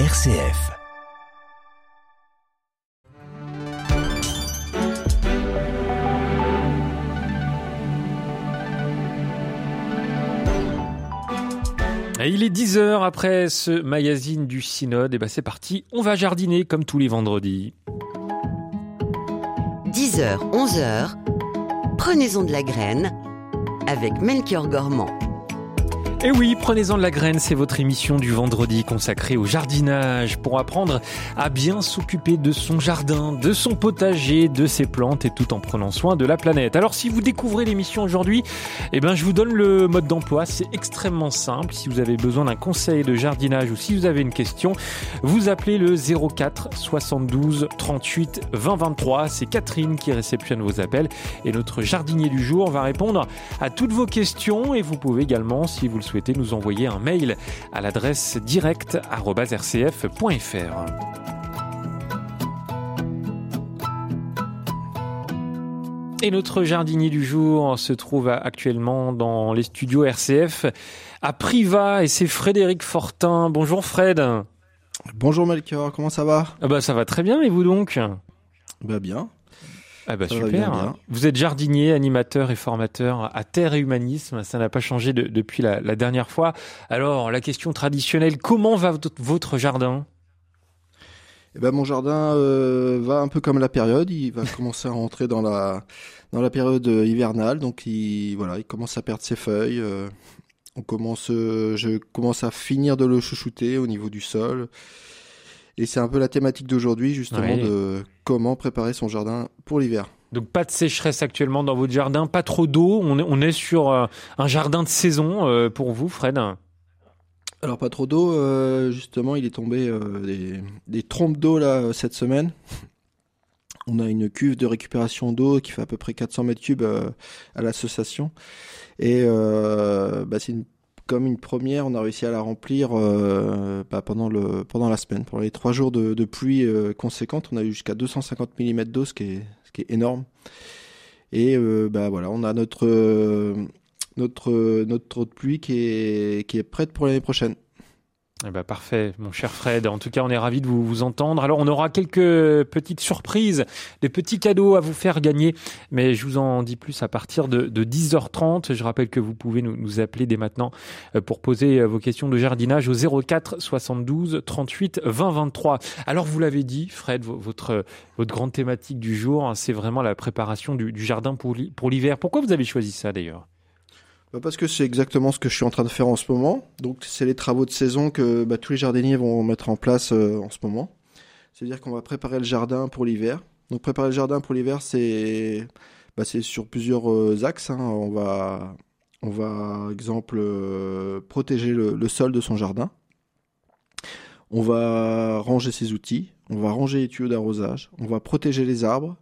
RCF. il est 10h après ce magazine du Synode, et ben c'est parti, on va jardiner comme tous les vendredis. 10h, 11h, prenez-en de la graine avec Melchior Gormand. Et oui, prenez-en de la graine, c'est votre émission du vendredi consacrée au jardinage pour apprendre à bien s'occuper de son jardin, de son potager, de ses plantes et tout en prenant soin de la planète. Alors si vous découvrez l'émission aujourd'hui, eh ben je vous donne le mode d'emploi, c'est extrêmement simple. Si vous avez besoin d'un conseil de jardinage ou si vous avez une question, vous appelez le 04 72 38 20 23. C'est Catherine qui réceptionne vos appels et notre jardinier du jour va répondre à toutes vos questions et vous pouvez également si vous le souhaitez souhaitez nous envoyer un mail à l'adresse direct.rcf.fr. Et notre jardinier du jour se trouve actuellement dans les studios RCF à Priva et c'est Frédéric Fortin. Bonjour Fred. Bonjour Melchior, comment ça va? Ah bah Ça va très bien et vous donc? Bah bien. Ah bah super. Vous êtes jardinier, animateur et formateur à Terre et Humanisme. Ça n'a pas changé depuis la, dernière fois. Alors la question traditionnelle comment va votre jardin? Eh ben mon jardin euh, va un peu comme la période. Il va commencer à rentrer dans la dans la période hivernale, donc il voilà, il commence à perdre ses feuilles. Euh, on commence, euh, je commence à finir de le chouchouter au niveau du sol. Et c'est un peu la thématique d'aujourd'hui, justement, de comment préparer son jardin pour l'hiver. Donc pas de sécheresse actuellement dans votre jardin, pas trop d'eau. On est, sur euh, un jardin de saison euh, pour vous, Fred. Alors pas trop d'eau. Euh, justement, il est tombé des, des, trompes d'eau là cette semaine. On a une cuve de récupération d'eau qui fait à peu près 400 mètres cubes à l'association. Et bah, c'est une comme une première, on a réussi à la remplir euh, bah, pendant, pendant la semaine. Pour les trois jours de, pluie euh, conséquente, on a eu jusqu'à 250 mm d'eau, ce, qui est, énorme. Et euh, bah, voilà, on a notre, notre, notre eau de pluie qui est, qui est prête pour l'année prochaine. Eh ben parfait, mon cher Fred. En tout cas, on est ravi de vous, entendre. Alors, on aura quelques petites surprises, des petits cadeaux à vous faire gagner, mais je vous en dis plus à partir de, de 10h30. Je rappelle que vous pouvez nous, appeler dès maintenant euh, pour poser euh, vos questions de jardinage au 04 72 38 20 23. Alors, vous l'avez dit, Fred, votre votre grande thématique du jour, hein, c'est vraiment la préparation du, du jardin pour l'hiver. Pourquoi vous avez choisi ça d'ailleurs? Parce que c'est exactement ce que je suis en train de faire en ce moment. Donc c'est les travaux de saison que bah, tous les jardiniers vont mettre en place euh, en ce moment. C'est-à-dire qu'on va préparer le jardin pour l'hiver. Donc préparer le jardin pour l'hiver, c'est bah, sur plusieurs euh, axes. Hein. On va, on exemple, euh, protéger le, sol de son jardin. On va ranger ses outils. On va ranger les tuyaux d'arrosage. On va protéger les arbres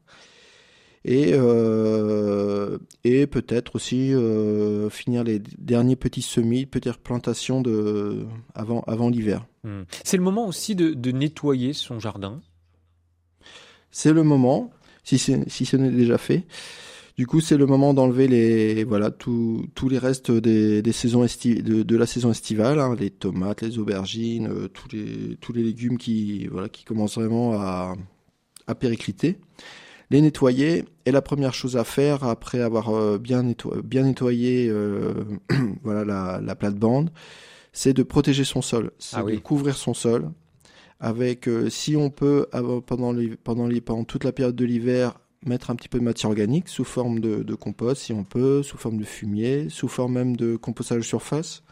et, euh, et peut-être aussi euh, finir les derniers petits semis, petites plantations de, avant, avant l'hiver. Hmm. C'est le moment aussi de, de nettoyer son jardin? C'est le moment, si, si ce n'est déjà fait. Du coup, c'est le moment d'enlever les voilà tous les restes des, des saisons de, de, la saison estivale, hein, les tomates, les aubergines, euh, tous les tous les légumes qui voilà qui commencent vraiment à, à péricliter les nettoyer. Et la première chose à faire après avoir euh, bien, nettoyé, bien nettoyé euh, voilà la, la plate-bande, c'est de protéger son sol, c'est ah de couvrir son sol avec, euh, si on peut, pendant, pendant, pendant toute la période de l'hiver, mettre un petit peu de matière organique sous forme de, de, compost, si on peut, sous forme de fumier, sous forme même de compostage de surface.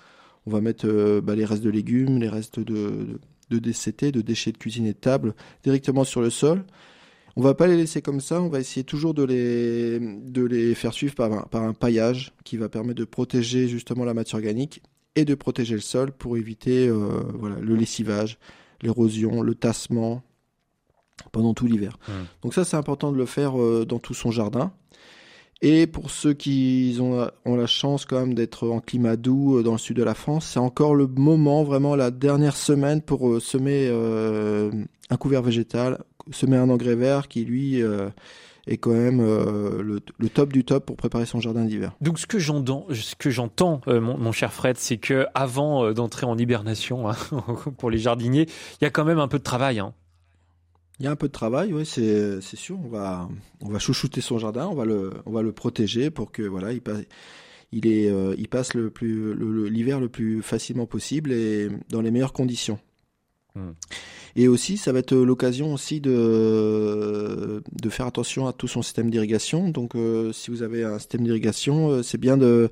On va mettre bah, les restes de légumes, les restes de, de, de DCT, de déchets de cuisine et de table, directement sur le sol. On va pas les laisser comme ça, on va essayer toujours de les, de les faire suivre par un, par un paillage qui va permettre de protéger justement la matière organique et de protéger le sol pour éviter euh, voilà, le lessivage, l'érosion, le tassement pendant tout l'hiver. Mmh. Donc ça c'est important de le faire euh, dans tout son jardin. Et pour ceux qui ont, ont la chance quand même d'être en climat doux euh, dans le sud de la France, c'est encore le moment, vraiment la dernière semaine pour semer un couvert végétal semer un engrais vert qui lui euh, est quand même le, top du top pour préparer son jardin d'hiver. Donc ce que j'entends, ce que j'entends, mon, cher Fred, c'est que avant d'entrer en hibernation hein, pour les jardiniers, il y a quand même un peu de travail. Hein. Il y a un peu de travail, oui, c'est sûr. On va on va chouchouter son jardin, on va le on va le protéger pour que voilà il passe il est euh, il passe le plus l'hiver le, plus facilement possible et dans les meilleures conditions. Hmm. Et aussi, ça va être l'occasion aussi de, de faire attention à tout son système d'irrigation. Donc, euh, si vous avez un système d'irrigation, euh, c'est bien de,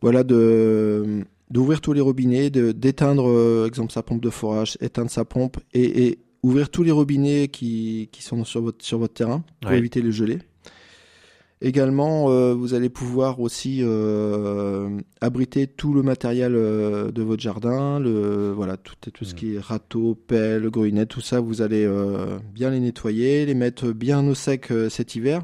voilà, de, d'ouvrir tous les robinets, de, d'éteindre, exemple, sa pompe de forage, éteindre sa pompe et, et ouvrir tous les robinets qui, qui sont sur votre, sur votre terrain pour éviter les gelées. Également, euh, vous allez pouvoir aussi euh, abriter tout le matériel euh, de votre jardin, le, voilà, tout, tout ce qui est râteau, pelle, grenet, tout ça, vous allez bien les nettoyer, les mettre bien au sec cet hiver.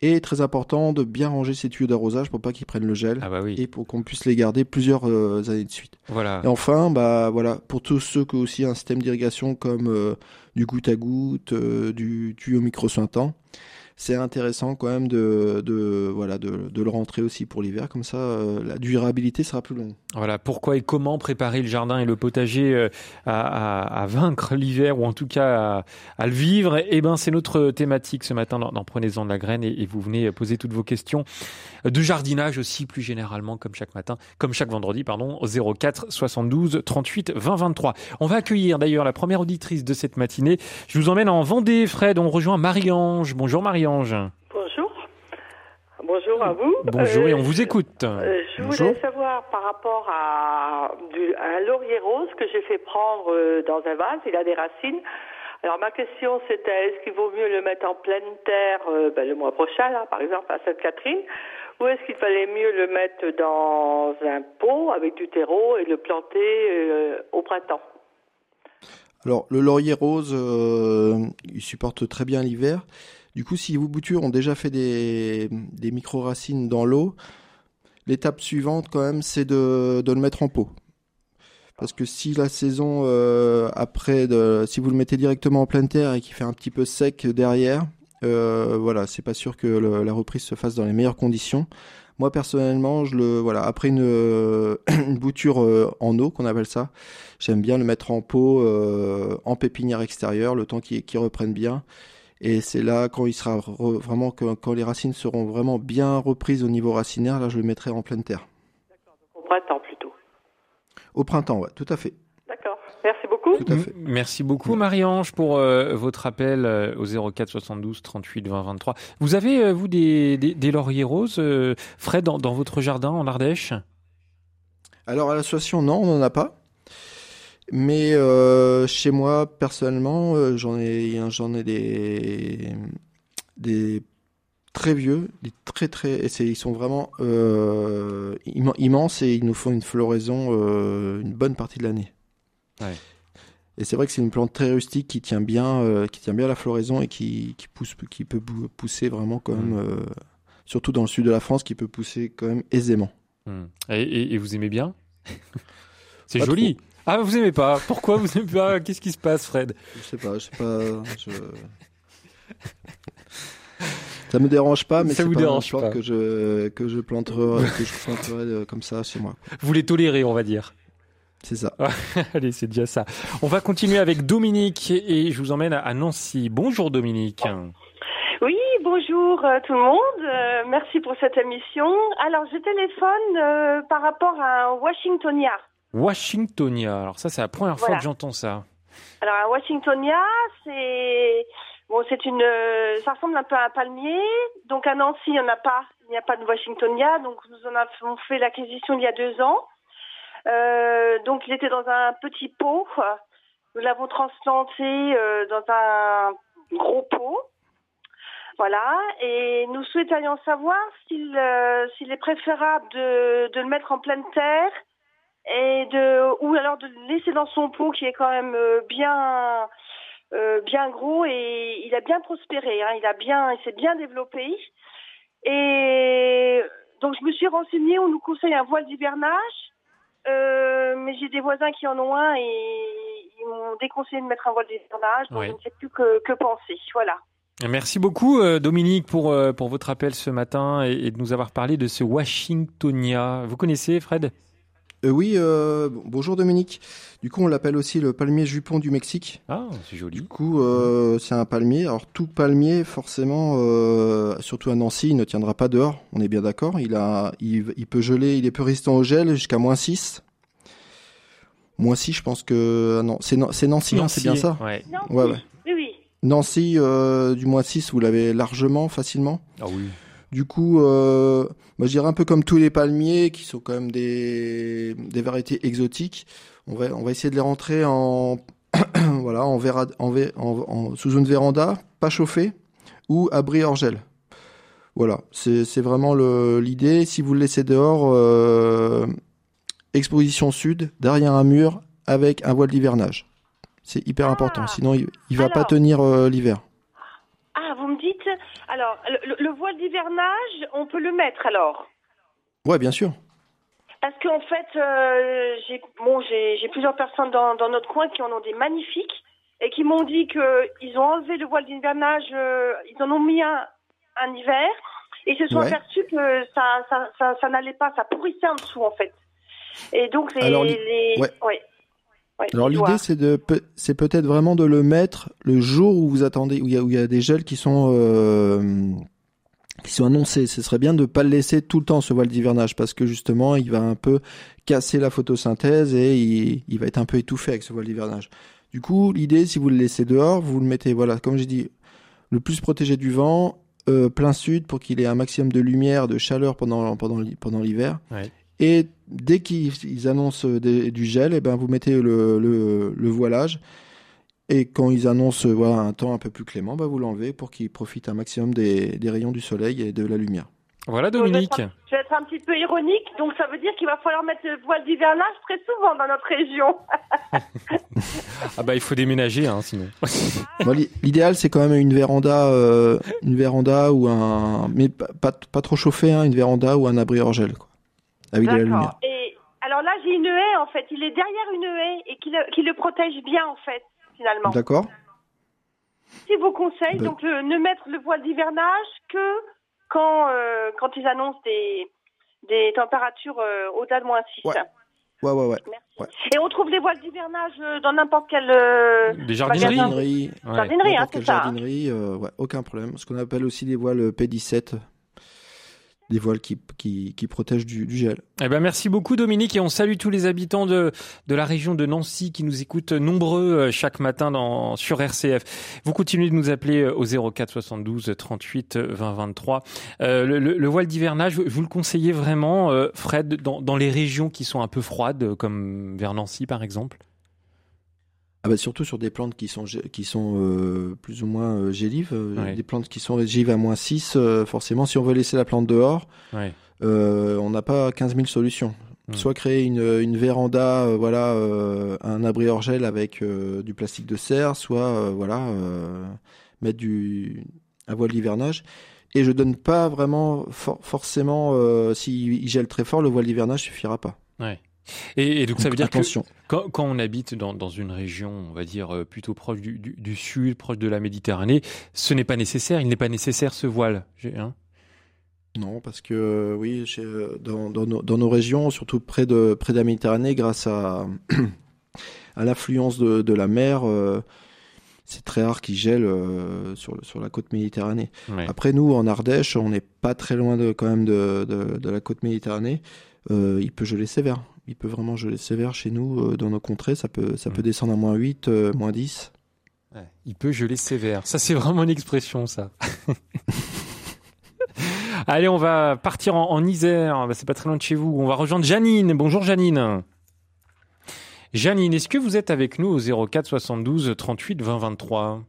Et très important de bien ranger ces tuyaux d'arrosage pour pas qu'ils prennent le gel ah bah oui. et pour qu'on puisse les garder plusieurs années de suite. Voilà. Et enfin, bah voilà, pour tous ceux qui ont aussi un système d'irrigation comme du goutte à goutte, du tuyau micro sointant c'est intéressant quand même de, de voilà de, le rentrer aussi pour l'hiver comme ça euh, la durabilité sera plus longue. Voilà pourquoi et comment préparer le jardin et le potager euh, à, à, vaincre l'hiver ou en tout cas à, le vivre? Eh ben c'est notre thématique ce matin dans, Prenez-en de la graine et, et, vous venez poser toutes vos questions de jardinage aussi plus généralement comme chaque matin, comme chaque vendredi pardon au 04 72 38 20 23. On va accueillir d'ailleurs la première auditrice de cette matinée. Je vous emmène en Vendée Fred, on rejoint Marie-Ange. Bonjour Marie-Ange. Bonjour. Bonjour à vous. Bonjour et on vous écoute. Euh, je voulais savoir par rapport à, un laurier rose que j'ai fait prendre euh, dans un vase, il a des racines. Alors ma question c'était est-ce qu'il vaut mieux le mettre en pleine terre euh, ben, le mois prochain, là, par exemple à Sainte-Catherine, ou est-ce qu'il fallait mieux le mettre dans un pot avec du terreau et le planter au printemps? Alors le laurier rose, il supporte très bien l'hiver. Du coup, si vos boutures ont déjà fait des, micro-racines dans l'eau, l'étape suivante, quand même, c'est de, le mettre en pot. Parce que si la saison euh, après, si vous le mettez directement en pleine terre et qu'il fait un petit peu sec derrière, euh, voilà, c'est pas sûr que la reprise se fasse dans les meilleures conditions. Moi personnellement, je le voilà après une, une bouture euh, en eau qu'on appelle ça, j'aime bien le mettre en pot, en pépinière extérieure, le temps qu'il reprenne bien. Et c'est là quand il sera vraiment quand, les racines seront vraiment bien reprises au niveau racinaire, là je le mettrai en pleine terre. D'accord. Au printemps plutôt. Au printemps, ouais, tout à fait. D'accord. Merci beaucoup. Tout à fait. Merci beaucoup Marie-Ange pour euh, votre appel euh, au 04 72 38 20 23. Vous avez euh, vous des, des, lauriers roses frais dans, dans votre jardin en Ardèche? Alors à l'association non, on n'en a pas. Mais euh, chez moi, personnellement, euh, j'en ai, j'en ai des, des très vieux, des très très, et ils sont vraiment euh, immenses et ils nous font une floraison une bonne partie de l'année. Ouais. Et c'est vrai que c'est une plante très rustique qui tient bien, qui tient bien la floraison et qui, qui pousse, qui peut pousser vraiment même, mmh. surtout dans le sud de la France, qui peut pousser quand même aisément. Mmh. Et, et, vous aimez bien? C'est joli. Ah, vous aimez pas Pourquoi vous aimez pas? Qu'est-ce qui se passe, Fred? Je sais pas, je sais pas. Je... Ça me dérange pas, mais ça vous pas dérange pas que je que je planterai, que je planterai euh, comme ça chez moi. Vous les tolérez, on va dire. C'est ça. Allez, c'est déjà ça. On va continuer avec Dominique et je vous emmène à Nancy. Bonjour Dominique. Oui, bonjour euh, tout le monde. Euh, merci pour cette émission. Alors, je téléphone par rapport à un Washingtonia. Washingtonia. Alors ça, c'est la première fois que j'entends ça. Alors un Washingtonia, c'est bon, c'est une, ça ressemble un peu à un palmier. Donc à Nancy, il n'y en a pas, il n'y a pas de Washingtonia. Donc nous en avons fait l'acquisition il y a deux ans. Euh, donc il était dans un petit pot. Nous l'avons transplanté euh, dans un gros pot. Voilà, et nous souhaiterions savoir s'il euh, s'il est préférable de, de le mettre en pleine terre et de ou alors de le laisser dans son pot qui est quand même euh, bien euh, bien gros et il a bien prospéré hein, il a bien il s'est bien développé. Et donc je me suis renseignée on nous conseille un voile d'hivernage euh, mais j'ai des voisins qui en ont un et ils m'ont déconseillé de mettre un voile d'hivernage donc je ne sais plus que, que penser. Voilà. Merci beaucoup Dominique pour pour votre appel ce matin et, et, de nous avoir parlé de ce Washingtonia. Vous connaissez Fred? Euh, Oui, euh, bonjour Dominique. Du coup, on l'appelle aussi le palmier jupon du Mexique. Ah, c'est joli. Du coup, euh, c'est un palmier. Alors tout palmier, forcément, surtout à Nancy, il ne tiendra pas dehors. On est bien d'accord. Il a, il, il, peut geler, il est peu résistant au gel jusqu'à moins 6. Moins 6, je pense que ah non, c'est Nancy, Nancy hein, c'est bien ça? Ouais. Nancy. Ouais, ouais. Oui, oui. Nancy, euh, du moins 6, vous l'avez largement, facilement? Ah oui. Du coup, euh, moi, je dirais un peu comme tous les palmiers, qui sont quand même des, des variétés exotiques. On va, on va essayer de les rentrer en, voilà, en, vera, en, sous une véranda, pas chauffée, ou abri hors gel. Voilà, c'est vraiment l'idée. Si vous le laissez dehors, euh, exposition sud, derrière un mur, avec un voile d'hivernage. C'est hyper Ah. important, sinon il, il va Alors. pas tenir euh, l'hiver. Ah, vous me dites. Alors, le, le voile d'hivernage, on peut le mettre alors? Ouais, bien sûr. Parce qu'en fait, euh, j'ai bon, plusieurs personnes dans, dans notre coin qui en ont des magnifiques et qui m'ont dit qu'ils ont enlevé le voile d'hivernage, euh, ils en ont mis un, un hiver et ils se sont Ouais. aperçus que ça, ça, ça, ça n'allait pas, ça pourrissait en dessous en fait. Et donc les, Alors, les ouais. ouais. Ouais, Alors l'idée c'est de c'est peut-être vraiment de le mettre le jour où vous attendez où il y a, où il y a des gels qui sont euh, qui sont annoncés. Ce serait bien de pas le laisser tout le temps ce voile d'hivernage parce que justement il va un peu casser la photosynthèse et il, il va être un peu étouffé avec ce voile d'hivernage. Du coup l'idée si vous le laissez dehors vous le mettez voilà comme j'ai dit le plus protégé du vent euh, plein sud pour qu'il ait un maximum de lumière de chaleur pendant pendant pendant l'hiver. Ouais. Et dès qu'ils ils annoncent des- du gel, et ben vous mettez le, le, le voilage. Et quand ils annoncent euh, voilà, un temps un peu plus clément, ben vous l'enlevez pour qu'il profite un maximum des, des rayons du soleil et de la lumière. Voilà Je vais Dominique. un- Je vais être un petit peu ironique, donc ça veut dire qu'il va falloir mettre le voile d'hivernage très souvent dans notre région. Ah bah il faut déménager hein, sinon. Bon, L'idéal, c'est quand même une véranda, euh, une véranda ou un, mais pas, pas, pas trop chauffé, hein, une véranda ou un abri hors gel, quoi, avec de la lumière. Et alors là, j'ai une haie en fait. Il est derrière une haie et qui le, qui le protège bien en fait, finalement. D'accord. Si vos conseils, Ben- donc le- ne mettre le voile d'hivernage que quand euh, quand ils annoncent des des températures euh, au-delà de moins 6. Ouais. Ouais, ouais, ouais. Merci. Ouais. Et on trouve les voiles d'hivernage euh, dans n'importe quel euh, Des jardineries. magasin. Jardinerie, Ouais. Jardinerie, hein, n'importe c'est quelle ça. hein. jardinerie, euh, ouais, aucun problème. Ce qu'on appelle aussi des voiles P17, des voiles qui, qui, qui protègent du, du gel. Eh ben merci beaucoup Dominique et on salue tous les habitants de de la région de Nancy qui nous écoutent nombreux euh, chaque matin dans sur RCF. Vous continuez de nous appeler euh, au 04 72 38 20 23. Euh, le, le- le voile d'hivernage, vous, le conseillez vraiment, euh, Fred, dans, dans les régions qui sont un peu froides, comme vers Nancy par exemple? Ah bah surtout sur des plantes qui sont, qui sont euh, plus ou moins euh, gélives, euh, Ouais. des plantes qui sont gélives à moins 6, euh, forcément, si on veut laisser la plante dehors, Ouais. euh, on n'a pas 15 000 solutions. Mm. Soit créer une, une véranda, voilà, un abri hors gel avec du plastique de serre, soit voilà, mettre du un voile d'hivernage. Et je donne pas vraiment for- forcément, s'il il gèle très fort, le voile d'hivernage suffira pas. Et, et donc ça veut dire que quand, quand on habite dans, dans une région, on va dire euh, plutôt proche du, du, du sud, proche de la Méditerranée, ce n'est pas nécessaire. Il n'est pas nécessaire ce voile. Hein Non, parce que euh, oui, euh, dans, dans, nos, dans nos régions, surtout près de, près de la Méditerranée, grâce à, à l'influence de, de la mer, euh, c'est très rare qu'il gèle euh, sur, le- sur la côte Méditerranée. Ouais. Après, nous, en Ardèche, on n'est pas très loin de, quand même de, de, de la côte Méditerranée. Euh, il peut geler sévère. Il peut vraiment geler sévère chez nous, euh, dans nos contrées. Ça peut, ça Mm. peut descendre à moins 8, euh, moins 10. Ouais. Il peut geler sévère. Ça, c'est vraiment une expression, ça. Allez, on va partir en, en Isère. Bah, C'est pas très loin de chez vous. On va rejoindre Janine. Bonjour, Janine. Janine, est-ce que vous êtes avec nous au 04 72 38 20 23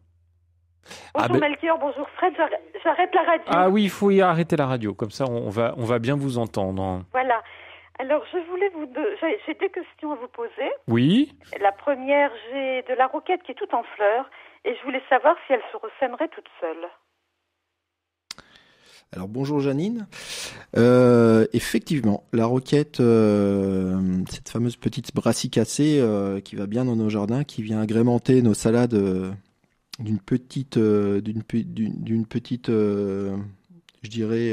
Ah, Bonjour ben- Melchior, bonjour Fred, j'arrête- j'arrête la radio. Ah oui, il faut y arrêter la radio. Comme ça, on va, on va bien vous entendre. Voilà. Alors, je voulais vous. de- J'ai deux questions à vous poser. Oui La première, j'ai de la roquette qui est toute en fleurs et je voulais savoir si elle se ressèmerait toute seule. Alors bonjour Janine. Euh, effectivement, la roquette, euh, cette fameuse petite brassicacée euh, qui va bien dans nos jardins, qui vient agrémenter nos salades euh, d'une petite, euh, d'une, pe- d'une, d'une petite, euh, je dirais,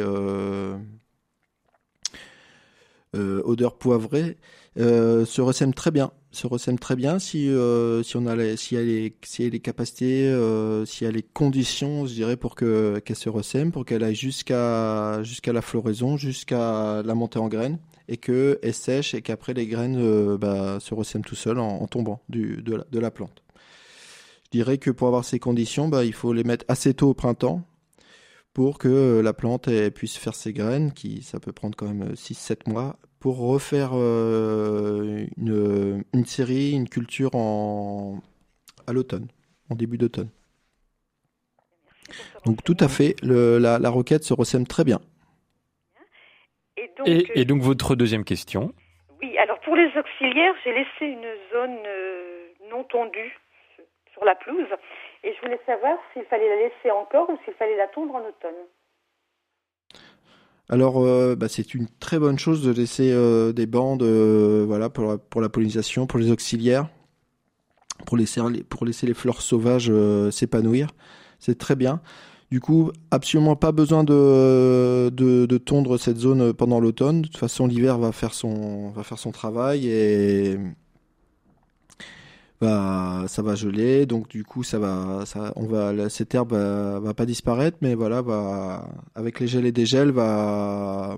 odeur poivrée, euh, se ressème très bien. Se ressème très bien si, euh, si on a les, si elle est, si elle les capacités, euh, si elle les conditions, je dirais, pour que qu'elle se ressème, pour qu'elle aille jusqu'à jusqu'à la floraison, jusqu'à la montée en graines, et que elle sèche et qu'après les graines euh, bah, se ressèment tout seul en, tombant du, de, la, plante. Je dirais que pour avoir ces conditions, bah, il faut les mettre assez tôt au printemps pour que euh, la plante puisse faire ses graines, qui ça peut prendre quand même 6-7 mois, pour refaire euh, une, une série, une culture en, à l'automne, en début d'automne. Donc tout à fait, le, la, la roquette se ressème très bien. Et donc, Et, euh, et donc votre deuxième question. oui, alors pour les auxiliaires, j'ai laissé une zone euh, non tondue sur la pelouse. Et je voulais savoir s'il fallait la laisser encore ou s'il fallait la tondre en automne. Alors, euh, bah, c'est une très bonne chose de laisser euh, des bandes, euh, voilà, pour la, pour la pollinisation, pour les auxiliaires, pour laisser, pour laisser les fleurs sauvages s'épanouir. C'est très bien. Du coup, absolument pas besoin de, de, de tondre cette zone pendant l'automne. De toute façon, l'hiver va faire son, va faire son travail et va, ça va geler. Donc, du coup, ça va, ça, on va, cette herbe va, va pas disparaître, mais voilà, va, avec les gels et des gels, va,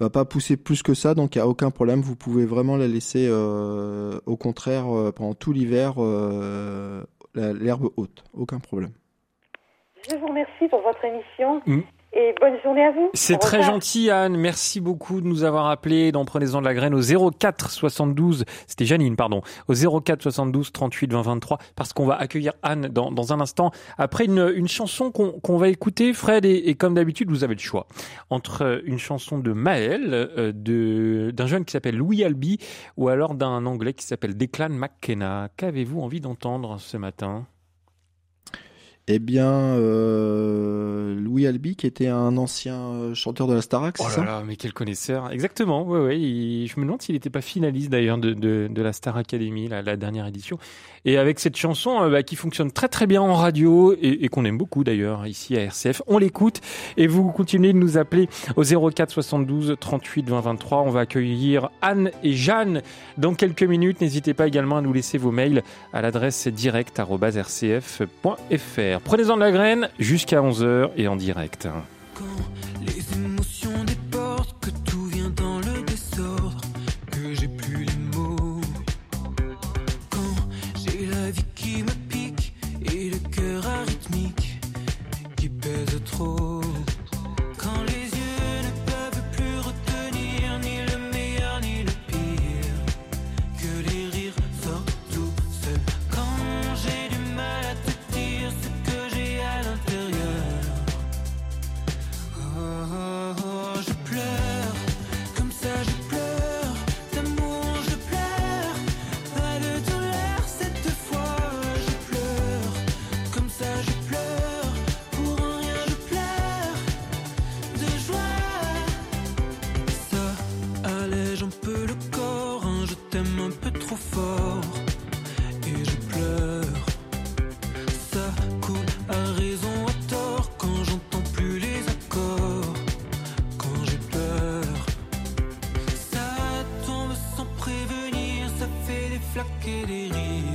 va pas pousser plus que ça. Donc, il y a aucun problème. Vous pouvez vraiment la laisser, euh, au contraire, euh, pendant tout l'hiver, euh, l'herbe haute. Aucun problème. Je vous remercie pour votre émission Mm. Et bonne journée à vous. C'est très gentil, Anne. Merci beaucoup de nous avoir appelés dans Prenez-en de la graine au 04 72. C'était Janine, pardon. Au 04 72 38 20 23. Parce qu'on va accueillir Anne dans, dans un instant. Après une, une chanson qu'on va écouter, Fred, et, et comme d'habitude, vous avez le choix. Entre une chanson de Maël, euh, de- d'un jeune qui s'appelle Louis Albi, ou alors d'un anglais qui s'appelle Declan McKenna. Qu'avez-vous envie d'entendre ce matin? Eh bien, euh, Louis Albi, qui était un ancien euh, chanteur de la Starac, Oh ça là là, mais quel connaisseur. Exactement, ouais, ouais. il- je me demande s'il n'était pas finaliste d'ailleurs de, de, de la Star Academy, la, la dernière édition. Et avec cette chanson euh, bah, qui fonctionne très très bien en radio et, et qu'on aime beaucoup d'ailleurs ici à RCF, on l'écoute et vous continuez de nous appeler au 04 72 38 20 23. On va accueillir Anne et Jeanne dans quelques minutes. N'hésitez pas également à nous laisser vos mails à l'adresse direct.rcf.fr. Prenez-en de la graine jusqu'à 11h et en direct. Un peu trop fort, et je pleure. Ça coule à raison, à tort, quand j'entends plus les accords, quand j'ai peur. Ça tombe sans prévenir, ça fait des flaques et des rivières.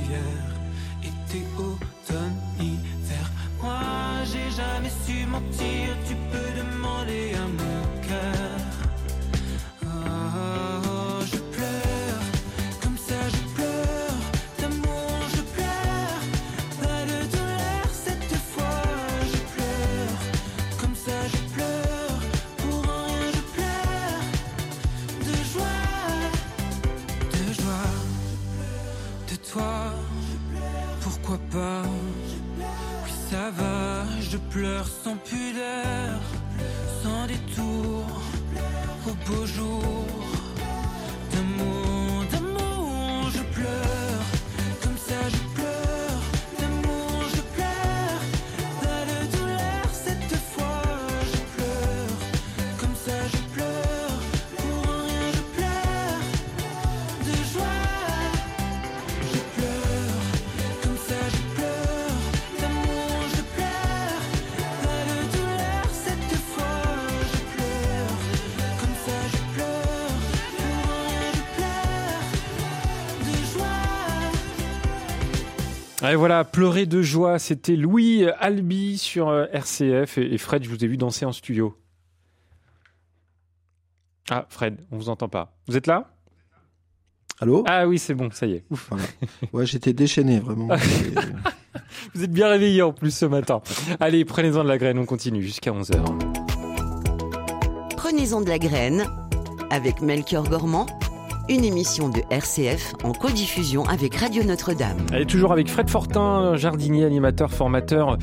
Et voilà, pleurer de joie, c'était Louis Albi sur euh, RCF. Et Fred, je vous ai vu danser en studio. Ah, Fred, on vous entend pas. Vous êtes là? Allô? Ah oui, c'est bon, ça y est. Ouf. Voilà. Ouais, j'étais déchaîné, vraiment. Vous êtes bien réveillé en plus ce matin. Allez, prenez-en de la graine, on continue jusqu'à 11h. Prenez-en de la graine avec Melchior Gormand, une émission de RCF en codiffusion avec Radio Notre-Dame. Allez, toujours avec Fred Fortin, jardinier, animateur, formateur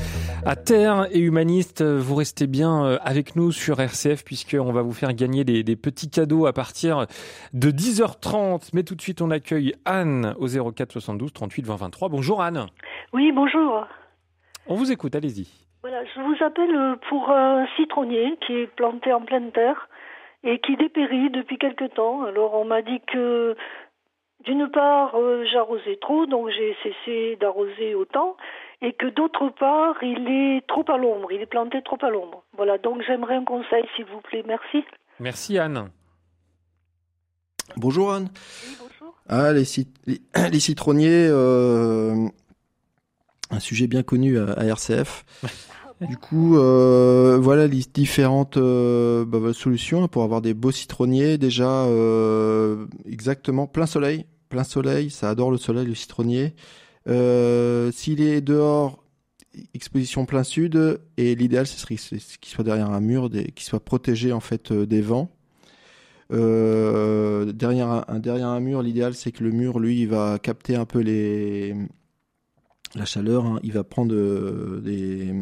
à terre et humaniste. Vous restez bien euh, avec nous sur RCF puisqu'on va vous faire gagner des, des petits cadeaux à partir de 10h30. Mais tout de suite, on accueille Anne au 04 72 38 20 23. Bonjour Anne. Oui, bonjour. On vous écoute, allez-y. Voilà, je vous appelle pour un citronnier qui est planté en pleine terre et qui dépérit depuis quelque temps. Alors on m'a dit que d'une part euh, j'arrosais trop, donc j'ai cessé d'arroser autant, et que d'autre part il est trop à l'ombre, il est planté trop à l'ombre. Voilà, donc j'aimerais un conseil s'il vous plaît, merci. Merci Anne. Bonjour Anne. Oui, bonjour. Ah, les, cit- les, les citronniers, euh, un sujet bien connu à, à RCF. Du coup, euh, voilà les différentes euh, bah, bah, solutions pour avoir des beaux citronniers. Déjà, euh, exactement, plein soleil. Plein soleil, ça adore le soleil, le citronnier. S'il est dehors, exposition plein sud, et l'idéal, ce serait qu'il soit derrière un mur, qu'il soit protégé en fait des vents. Derrière, un, derrière un mur, l'idéal c'est que le mur, lui, il va capter un peu les, la chaleur. hein. Il va prendre des,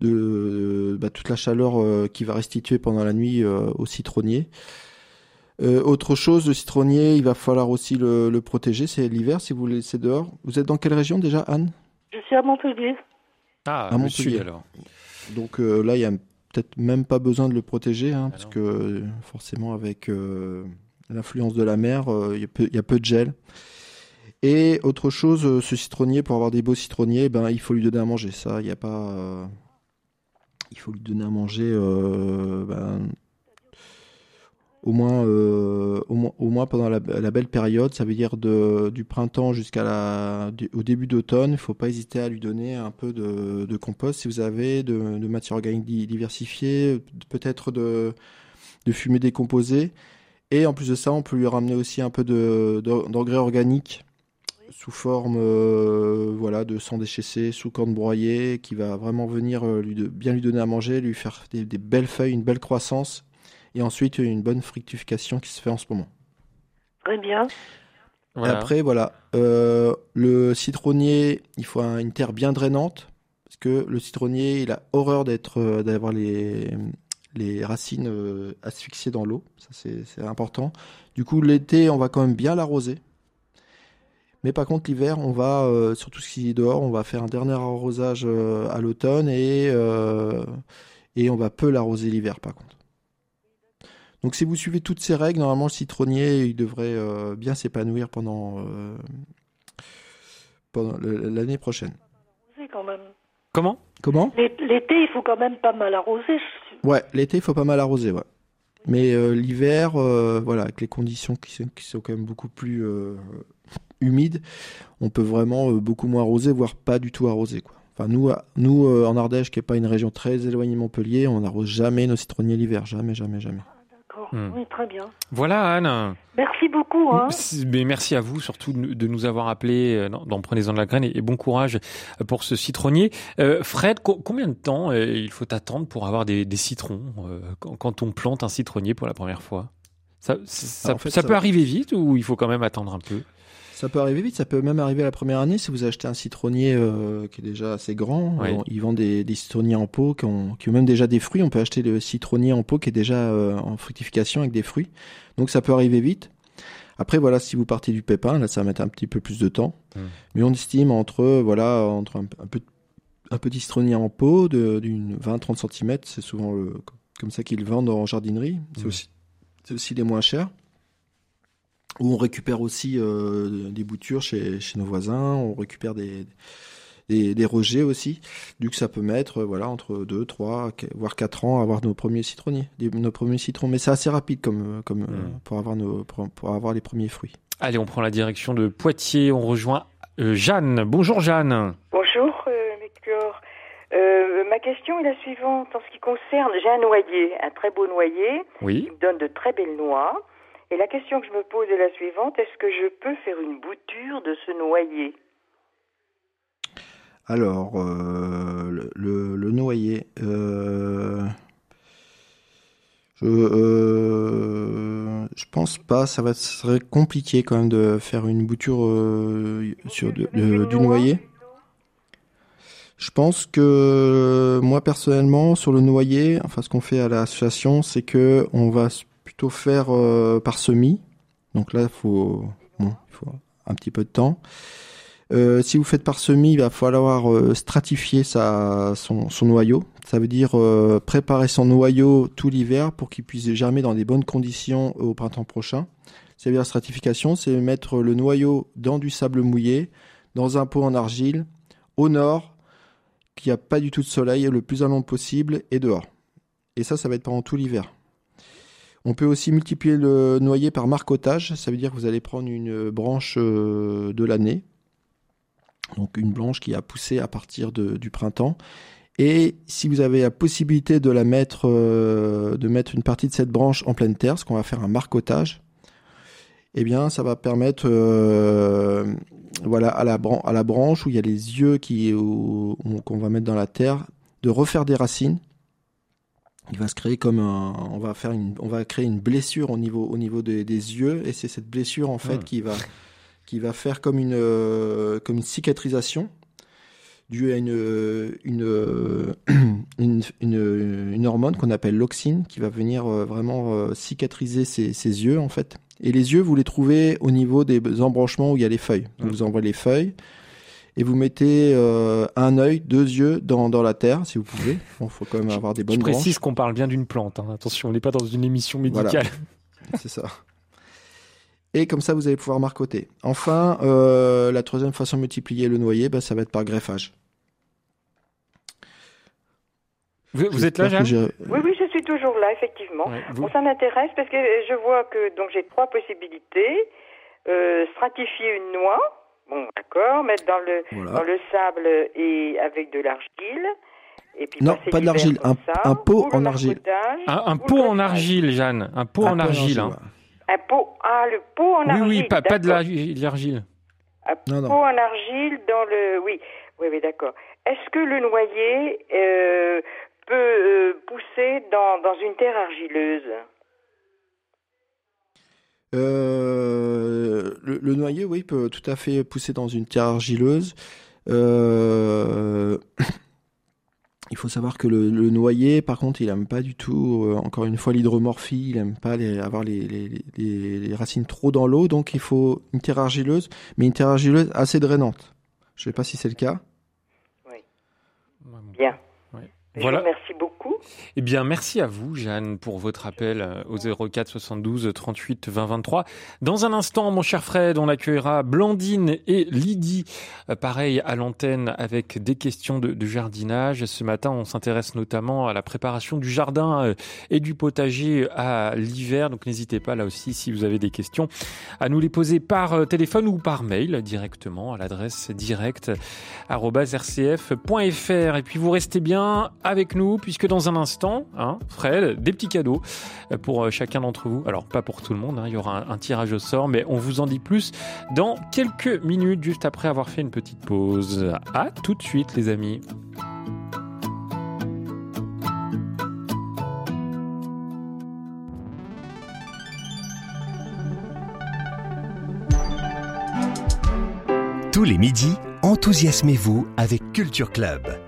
de, bah, toute la chaleur euh, qui va restituer pendant la nuit euh, au citronnier. Euh, autre chose, le citronnier, il va falloir aussi le, le protéger. C'est l'hiver si vous le laissez dehors. Vous êtes dans quelle région déjà, Anne? Je suis à Montpellier. Ah, À Montpellier. alors. Donc euh, là, il y a peut-être même pas besoin de le protéger, hein, Ah parce non. que forcément, avec euh, l'influence de la mer, euh, il y, a peu- il y a peu de gel. Et autre chose, ce citronnier, pour avoir des beaux citronniers, ben, il faut lui donner à manger. Ça, il n'y a pas. Il faut lui donner à manger euh, ben, au, moins, euh, au, moins, au moins pendant la, belle période. Ça veut dire de, du printemps jusqu'à la, début d'automne. Il ne faut pas hésiter à lui donner un peu de, compost si vous avez, de, matière organique di- diversifiée, peut-être de, fumée décomposée. Et en plus de ça, on peut lui ramener aussi un peu de- de- d'engrais organique sous forme euh, voilà, de sang déchaissé, sous corne broyée, qui va vraiment venir euh, lui de- bien lui donner à manger, lui faire des, des belles feuilles, une belle croissance, et ensuite une bonne fructification qui se fait en ce moment. Très bien. Voilà. Après, voilà, euh, le citronnier, il faut un- une terre bien drainante, parce que le citronnier, il a horreur d'être, euh, d'avoir les, les racines euh, asphyxiées dans l'eau, ça c'est c'est important. Du coup, l'été, on va quand même bien l'arroser. Mais par contre, l'hiver, on va, euh, sur tout ce qui est dehors, on va faire un dernier arrosage euh, à l'automne et, euh, et on va peu l'arroser l'hiver par contre. Donc si vous suivez toutes ces règles, normalement le citronnier, il devrait euh, bien s'épanouir pendant, euh, l'année prochaine. Arroser quand même. Comment? Comment? L'é- L'été, il faut quand même pas mal arroser. Ouais, l'été, il faut pas mal arroser, ouais. Mais euh, l'hiver, euh, voilà, avec les conditions qui sont, qui sont quand même beaucoup plus humides, on peut vraiment euh, beaucoup moins arroser, voire pas du tout arroser, quoi. Enfin, nous, nous euh, en Ardèche, qui n'est pas une région très éloignée de Montpellier, on n'arrose jamais nos citronniers l'hiver, jamais, jamais, jamais. D'accord. Hmm. Oui, très bien. Voilà Anne. Merci beaucoup. Hein. Mais merci à vous surtout de nous- avoir appelés euh, dans, Prenez-en de la graine et, bon courage pour ce citronnier. Euh, Fred, co- combien de temps il faut attendre pour avoir des, des citrons euh, quand, quand on plante un citronnier pour la première fois? Ça, ça, Alors, en fait, ça ça- peut arriver vite ou il faut quand même attendre un peu? Ça peut arriver vite, ça peut même arriver la première année si vous achetez un citronnier euh, qui est déjà assez grand. Oui. Euh, Ils vendent des, des citronniers en pot qui ont, qui ont même déjà des fruits. On peut acheter le citronnier en pot qui est déjà euh, en fructification avec des fruits. Donc ça peut arriver vite. Après voilà, si vous partez du pépin, là ça va mettre un petit peu plus de temps. Mm. Mais on estime entre voilà entre un, un peu un petit citronnier en pot d'une 20-30 cm, c'est souvent le- comme ça qu'ils le vendent en jardinerie. C'est Mm. aussi c'est aussi les moins chers. Où on récupère aussi euh, des boutures chez, chez nos voisins, on récupère des, des, des rejets aussi. Du coup, ça peut mettre euh, voilà, entre 2, 3, voire 4 ans à avoir nos premiers citronniers, des- nos premiers citrons. Mais c'est assez rapide comme, comme, euh, Mm. pour, avoir nos, pour, pour avoir les premiers fruits. Allez, on prend la direction de Poitiers, on rejoint euh, Jeanne. Bonjour Jeanne. Bonjour. Euh, ma question est la suivante. En ce qui concerne, j'ai un noyer, un très beau noyer, Oui. qui me donne de très belles noix. Et la question que je me pose est la suivante. Est-ce que je peux faire une bouture de ce noyer? Alors, euh, le, noyer. euh, je, euh, je pense pas. Ça va serait compliqué quand même de faire une bouture euh, sur du noyer. Je pense que moi personnellement sur le noyer, enfin ce qu'on fait à l'association, c'est que on va faire euh, par semis. Donc là, il faut, un petit peu de temps. Euh, si vous faites par semis, il va falloir euh, stratifier son, noyau. Ça veut dire préparer son noyau tout l'hiver pour qu'il puisse germer dans des bonnes conditions au printemps prochain. C'est la stratification, c'est mettre le noyau dans du sable mouillé, dans un pot en argile, au nord, qu'il n'y a pas du tout de soleil, le plus à long possible, et dehors. Et ça, ça va être pendant tout l'hiver. On peut aussi multiplier le noyer par marcotage, ça veut dire que vous allez prendre une branche euh, de l'année, donc une branche qui a poussé à partir du printemps. Et si vous avez la possibilité de la mettre, euh, de mettre une partie de cette branche en pleine terre, ce qu'on va faire un marcotage, eh bien, ça va permettre, euh, voilà, à la, branche où il y a les yeux qu'on va mettre dans la terre, de refaire des racines. Il va se créer comme un, on va faire une, on va créer une blessure au niveau, au niveau des- des yeux, et c'est cette blessure en fait Ah. qui va, qui va faire comme une, euh, comme une cicatrisation due à une, une, euh, une, une, une hormone qu'on appelle l'oxine qui va venir euh, vraiment euh, cicatriser ses, ses yeux en fait. Et les yeux, vous les trouvez au niveau des embranchements où il y a les feuilles. Donc, vous envoyez les feuilles et vous mettez euh, un œil, deux yeux dans, dans la terre si vous pouvez. Bon, faut quand même avoir des Je bonnes branches. précise qu'on parle bien d'une plante. hein. Attention, on n'est pas dans une émission Voilà. médicale. C'est ça. Et comme ça, vous allez pouvoir marcoter. Enfin, euh, la troisième façon de multiplier le noyer, bah, ça va être par greffage. Vous, vous êtes là, Jeanne Oui, oui, je suis toujours là, effectivement. Ouais, vous- Bon, ça m'intéresse parce que je vois que donc j'ai trois possibilités. Euh, stratifier une noix, bon, d'accord, mettre dans le Voilà. dans le sable et avec de l'argile. Et puis Non, passer pas de l'argile, un- un pot en argile. marcotage, Un, pot en argile, Jeanne. Un pot Un en argile. hein. Un pot, ah, le pot en Oui, argile. oui, pas, pas de l'argile. Un Non, non. pot en argile dans le. Oui, oui, oui, d'accord. Est-ce que le noyer euh, peut euh, pousser dans, dans une terre argileuse? Euh, le, le noyer, oui, peut tout à fait pousser dans une terre argileuse. Euh, il faut savoir que le, le noyer, par contre, il aime pas du tout, euh, encore une fois, l'hydromorphie. Il aime pas avoir les, racines trop dans l'eau, donc il faut une terre argileuse, mais une terre argileuse assez drainante. Je sais pas si c'est le cas. Bien. Ouais. Je Voilà. vous remercie beaucoup. Eh bien, merci à vous, Jeanne, pour votre appel euh, au 04 72 38 20 23. Dans un instant, mon cher Fred, on accueillera Blandine et Lydie, euh, pareil à l'antenne, avec des questions de, de jardinage. Ce matin, on s'intéresse notamment à la préparation du jardin euh, et du potager à l'hiver. Donc, n'hésitez pas là aussi, si vous avez des questions, à nous les poser par téléphone ou par mail directement à l'adresse direct rcf.fr. Et puis, vous restez bien avec nous, puisque dans un instant, hein, Fred, des petits cadeaux euh, pour euh, chacun d'entre vous. Alors, pas pour tout le monde, hein, il y aura un, un tirage au sort, mais on vous en dit plus dans quelques minutes, juste après avoir fait une petite pause. À tout de suite, les amis. Tous les midis, enthousiasmez-vous avec Culture Club.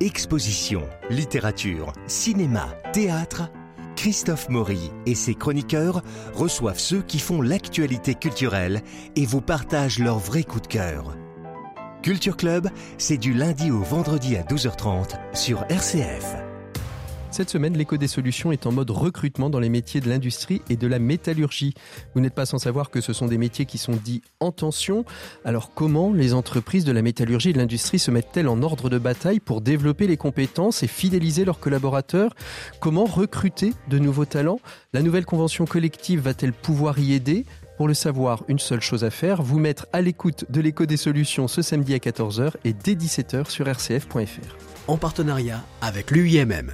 Exposition, littérature, cinéma, théâtre. Christophe Maury et ses chroniqueurs reçoivent ceux qui font l'actualité culturelle et vous partagent leurs vrais coups de cœur. Culture Club, c'est du lundi au vendredi à 12h30 sur RCF. Cette semaine, l'éco des solutions est en mode recrutement dans les métiers de l'industrie et de la métallurgie. Vous n'êtes pas sans savoir que ce sont des métiers qui sont dits en tension. Alors comment les entreprises de la métallurgie et de l'industrie se mettent-elles en ordre de bataille pour développer les compétences et fidéliser leurs collaborateurs? Comment recruter de nouveaux talents? La nouvelle convention collective va-t-elle pouvoir y aider? Pour le savoir, une seule chose à faire, vous mettre à l'écoute de l'écho des solutions ce samedi à 14h et dès 17h sur rcf.fr. En partenariat avec l'UIMM.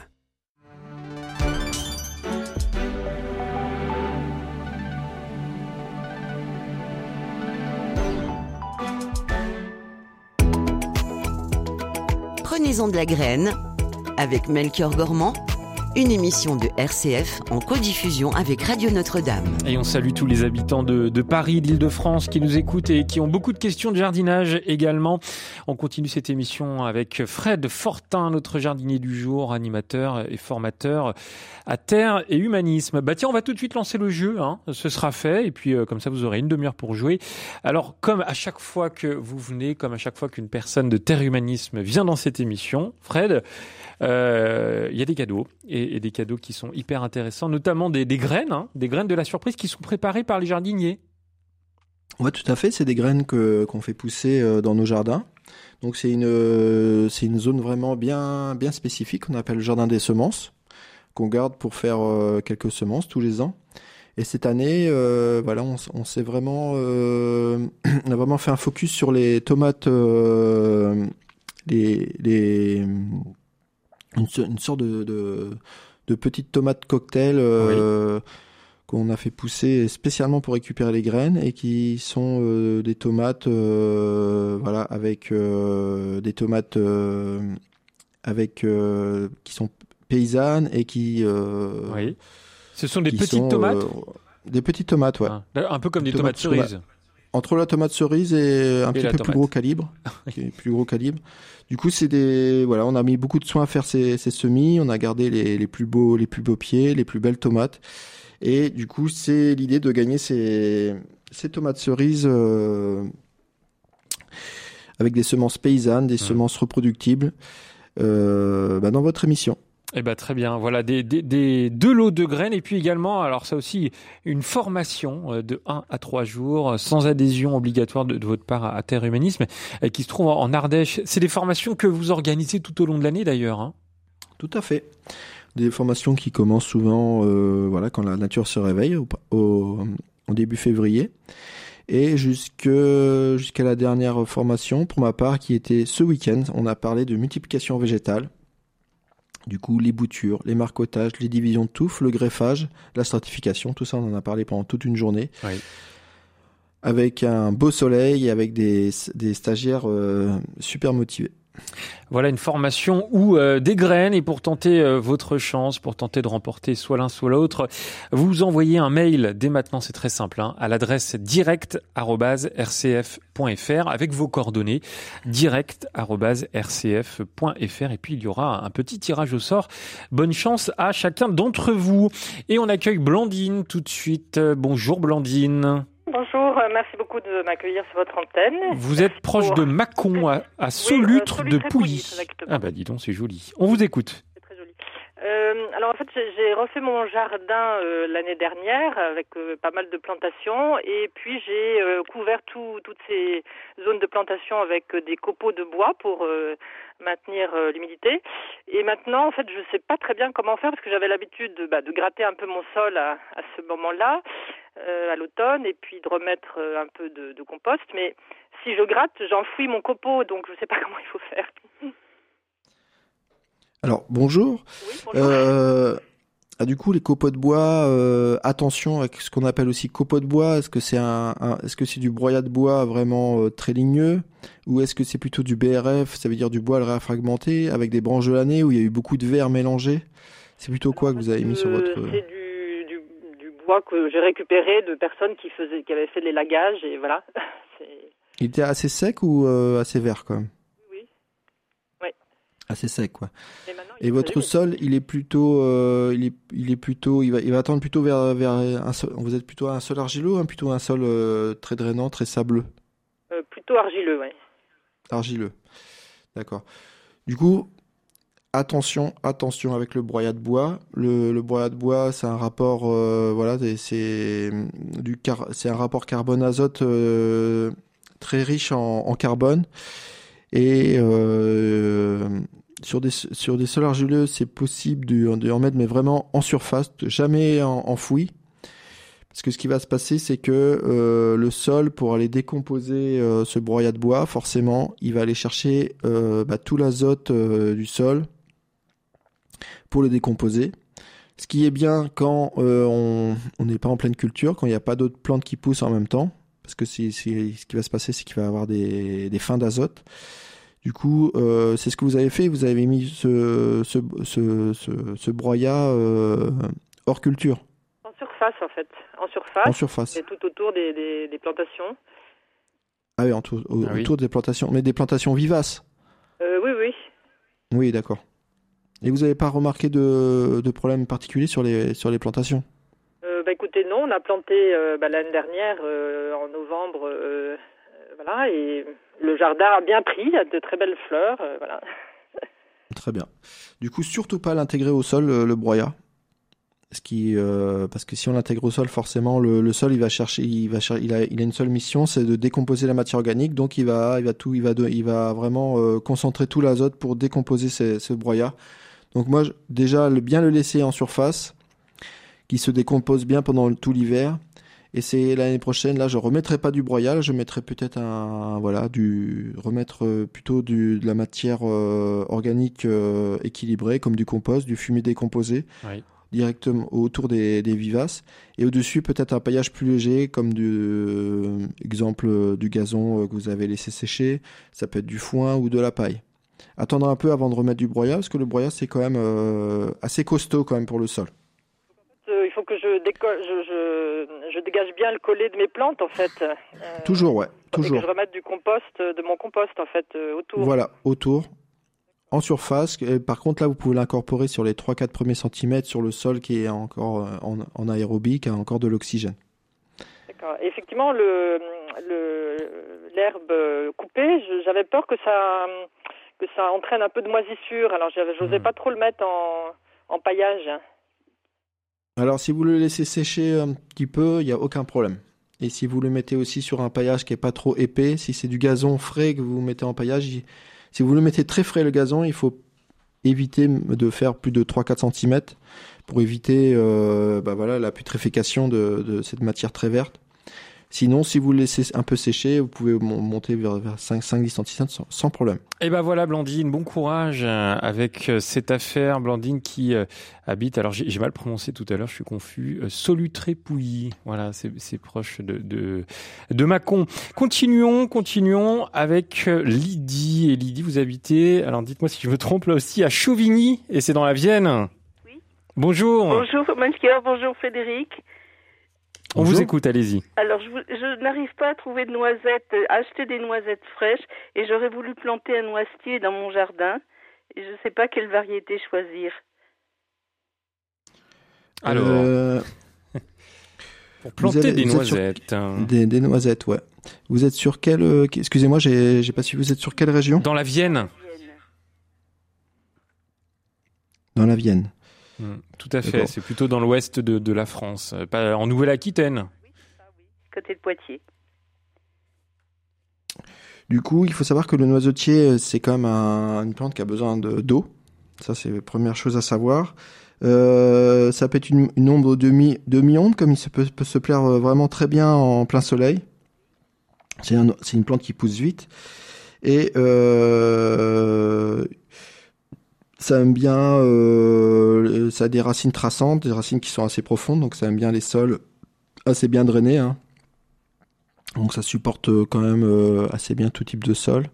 Prenez-en de la graine avec Melchior Gormand, une émission de RCF en codiffusion avec Radio Notre-Dame. Et on salue tous les habitants de, de Paris, d'Île-de-France qui nous écoutent et qui ont beaucoup de questions de jardinage également. On continue cette émission avec Fred Fortin, notre jardinier du jour, animateur et formateur à terre et humanisme. Bah tiens, on va tout de suite lancer le jeu, hein. ce sera fait et puis euh, comme ça vous aurez une demi-heure pour jouer. Alors comme à chaque fois que vous venez, comme à chaque fois qu'une personne de terre humanisme vient dans cette émission, Fred, il y a des cadeaux et, des cadeaux qui sont hyper intéressants, notamment des, graines, hein, des graines de la surprise qui sont préparées par les jardiniers. Ouais, tout à fait. C'est des graines qu'on fait pousser euh, dans nos jardins. Donc c'est une euh, c'est une zone vraiment bien bien spécifique qu'on appelle le jardin des semences qu'on garde pour faire euh, quelques semences tous les ans. Et cette année, euh, voilà, on, s'est vraiment, euh, on a vraiment fait un focus sur les tomates, euh, les, les, une, une sorte de, de, de petites tomates cocktail euh, qu'on a fait pousser spécialement pour récupérer les graines et qui sont euh, des tomates, euh, voilà, avec euh, des tomates euh, avec euh, qui sont paysannes et qui. euh, Oui. Ce sont des petites sont, tomates euh, Des petites tomates, ouais. Ah, Un peu comme des tomates cerises. Entre la tomate cerise et un Et petit peu tomate. plus gros calibre. qui est plus gros calibre. Du coup, c'est des voilà, on a mis beaucoup de soin à faire ces, ces semis. On a gardé les, les plus beaux les plus beaux pieds, les plus belles tomates. Et du coup, c'est l'idée de gagner ces ces tomates cerises euh, avec des semences paysannes, des semences reproductibles euh, bah, dans votre émission. Eh ben très bien. Voilà des, deux lots de graines et puis également alors ça aussi une formation euh, de 1 à 3 jours euh, sans adhésion obligatoire de, votre part à, Terre Humanisme euh, qui se trouve en Ardèche. C'est des formations que vous organisez tout au long de l'année d'ailleurs. Hein. Tout à fait. Des formations qui commencent souvent voilà, quand la nature se réveille, au, début février. Et jusqu'à la dernière formation, pour ma part, qui était ce week-end, on a parlé de multiplication végétale. Du coup, les boutures, les marcotages, les divisions de touffes, le greffage, la stratification, tout ça, on en a parlé pendant toute une journée. Oui. Avec un beau soleil et avec des, des stagiaires euh, super motivés. Voilà une formation où euh, des graines et pour tenter euh, votre chance, pour tenter de remporter soit l'un soit l'autre, vous envoyez un mail dès maintenant, c'est très simple, hein, à l'adresse direct@rcf.fr avec vos coordonnées direct@rcf.fr et puis il y aura un petit tirage au sort. Bonne chance à chacun d'entre vous et on accueille Blandine tout de suite. Bonjour Blandine. Bonjour, euh, merci beaucoup de m'accueillir sur votre antenne. Vous êtes proche pour- de Mâcon à, à Solutre Solutre de Pouilly. Ah bah dis donc, c'est joli. On vous écoute. Euh, alors en fait, j'ai refait mon jardin euh, l'année dernière avec euh, pas mal de plantations et puis j'ai couvert tout- toutes ces zones de plantation avec des copeaux de bois pour maintenir l'humidité. Et maintenant, en fait, je sais pas très bien comment faire parce que j'avais l'habitude de, bah, de gratter un peu mon sol à, ce moment-là, à l'automne, et puis de remettre un peu de, de compost. Mais si je gratte, j'enfouis mon copeau, donc je sais pas comment il faut faire. Alors, bonjour. Euh, ah, du coup, les copeaux de bois, euh, attention avec ce qu'on appelle aussi copeaux de bois. Est-ce que c'est un, un- est-ce que c'est du broyat de bois vraiment euh, très ligneux, ou est-ce que c'est plutôt du BRF, ça veut dire du bois réfragmenté avec des branches de l'année où il y a eu beaucoup de verre mélangé? C'est plutôt quoi que vous avez mis sur votre C'est du, du, du bois que j'ai récupéré de personnes qui faisaient, qui avaient fait de l'élagage et voilà. Il était assez sec ou assez vert quand même? Assez sec quoi. Et votre sol, il est plutôt, euh, il est, il est plutôt, il va, il va tendre plutôt vers, vers un sol. Vous êtes plutôt un sol argileux, hein, plutôt un sol euh, très drainant, très sableux, euh, plutôt argileux, ouais. argileux. D'accord. Du coup, attention, attention avec le broyat de bois. Le, le broyat de bois, c'est un rapport, voilà, c'est- c'est du car, c'est un rapport carbone-azote très riche en, en carbone. Et euh, sur des sur des sols argileux, c'est possible de, de mettre, mais vraiment en surface, jamais en, en fouille, Parce que ce qui va se passer, c'est que euh, le sol, pour aller décomposer euh, ce broyat de bois, forcément, il va aller chercher bah, tout l'azote du sol pour le décomposer. Ce qui est bien quand on n'est pas en pleine culture, quand il n'y a pas d'autres plantes qui poussent en même temps, parce que c'est, c'est- ce qui va se passer, c'est qu'il va y avoir des, des fins d'azote. Du coup, euh, c'est ce que vous avez fait, vous avez mis ce, ce, ce, ce, ce broyat euh, hors culture, En surface, en fait. En surface. En surface. Et tout autour des, des, des plantations. ah oui, autour, au- Ah oui. autour des plantations, mais des plantations vivaces. Euh, oui, oui. Oui, d'accord. Et vous n'avez pas remarqué de, de problème particulier sur les, sur les plantations? Écoutez, non, on a planté euh, bah, l'année dernière, euh, en novembre, euh, voilà, et le jardin a bien pris, il y a de très belles fleurs, voilà. Très bien. Du coup, surtout pas l'intégrer au sol, le, broyat. Parce que si on l'intègre au sol, forcément, le, sol, il va chercher, il a, une seule mission, c'est de décomposer la matière organique. Donc, il va, il va tout, il va, vraiment concentrer tout l'azote pour décomposer ce, broyat. Donc, moi, déjà, bien le laisser en surface, qui se décompose bien pendant tout l'hiver. Et c'est l'année prochaine, là, je remettrai pas du broyat, je mettrai peut-être un, voilà, du, remettre euh, plutôt du, de la matière euh, organique euh, équilibrée, comme du compost, du fumier décomposé, Oui. directement autour des, des vivaces. Et au-dessus, peut-être un paillage plus léger, comme du, euh, exemple, du gazon que vous avez laissé sécher. Ça peut être du foin ou de la paille. Attendre un peu avant de remettre du broyat, parce que le broyat, c'est quand même assez costaud quand même pour le sol. Euh, il faut que je, décolle, je, je, je dégage bien le collet de mes plantes, en fait. Euh, Toujours, ouais, Et que toujours. je remette du compost, euh, de mon compost, en fait, euh, autour. Voilà, autour. En surface, par contre là vous pouvez l'incorporer sur les 3-4 premiers centimètres sur le sol qui est encore en, en aérobie, qui a encore de l'oxygène. D'accord. Effectivement, le le- l'herbe coupée, j'avais peur que ça que ça entraîne un peu de moisissure. Alors, j'osais pas trop le mettre en, en paillage. Alors si vous le laissez sécher un petit peu, il n'y a aucun problème. Et si vous le mettez aussi sur un paillage qui est pas trop épais, si c'est du gazon frais que vous mettez en paillage, il- si vous le mettez très frais le gazon, il faut éviter de faire plus de 3-4 cm pour éviter euh, bah voilà, la putréfaction de cette matière très verte. Sinon, si vous le laissez un peu sécher, vous pouvez mon- monter vers, vers 5-10 cm sans, sans problème. Et ben voilà, Blandine, bon courage euh, avec euh, cette affaire. Blandine qui euh, habite, alors j'ai mal prononcé tout à l'heure, je suis confus, Solutré-Pouilly. Voilà, c'est proche de, de, de Mâcon. Continuons, continuons avec Lydie. Et Lydie, vous habitez, alors dites-moi si je me trompe là aussi, à Chauvigny, et c'est dans la Vienne. Oui. Bonjour. Bonjour Melchior, bonjour Frédéric. On vous écoute, allez-y. Alors je, n'arrive pas à trouver de noisettes, euh, à acheter des noisettes fraîches et j'aurais voulu planter un noisetier dans mon jardin et je ne sais pas quelle variété choisir. Alors, Euh, pour planter avez- des sur- noisettes. hein. Des, des noisettes, ouais. Vous êtes sur quelle... euh, Excusez-moi, j'ai j'ai pas su. Vous êtes sur quelle région? Dans la Vienne. Dans la Vienne. Mm, Tout à fait, c'est plutôt dans l'ouest de, de la France, euh, pas en Nouvelle-Aquitaine. Côté de Poitiers. Du coup, il faut savoir que le noisetier, euh, c'est quand même un- une plante qui a besoin de- d'eau. Ça, c'est la première chose à savoir. Euh, ça peut être une, une ombre demi, demi-ombre, comme il se peut, peut se plaire vraiment très bien en plein soleil. C'est un- c'est une plante qui pousse vite. Et euh, ça aime bien, euh, ça a des racines traçantes, des racines qui sont assez profondes, donc ça aime bien les sols assez bien drainés. Hein. Donc ça supporte euh, quand même euh, assez bien tout type de sol.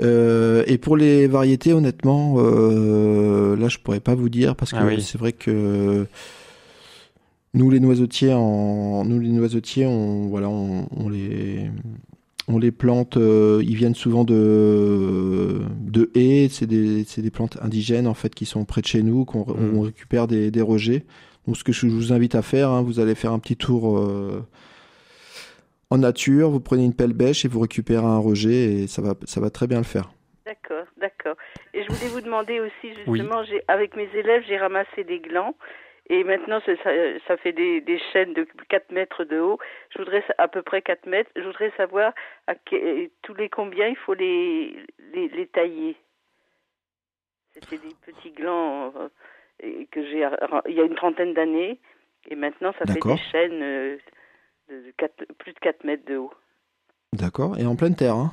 Euh, et pour les variétés, honnêtement, là je pourrais pas vous dire parce que Ah oui. c'est vrai que nous les noisetiers, en, nous les noisetiers, on voilà, on, on les on les plante, euh, ils viennent souvent de de haies, c'est des c'est des plantes indigènes en fait qui sont près de chez nous, qu'on Mm. on récupère des, des rejets. Donc ce que je vous invite à faire, hein, vous allez faire un petit tour. euh, en nature, vous prenez une pelle bêche et vous récupérez un rejet et ça va, ça va très bien le faire. D'accord, d'accord. Et je voulais vous demander aussi, justement, j'ai avec mes élèves, j'ai ramassé des glands. Et maintenant, ça, ça, ça fait des, des chaînes de 4 mètres de haut. Je voudrais sa- à peu près 4 mètres. Je voudrais savoir à que- tous les combien il faut les, les, les tailler. C'était des petits glands euh, que j'ai il y a une trentaine d'années. Et maintenant, ça fait des chaînes euh, de de quatre- plus de 4 mètres de haut. D'accord. Et en pleine terre. Hein?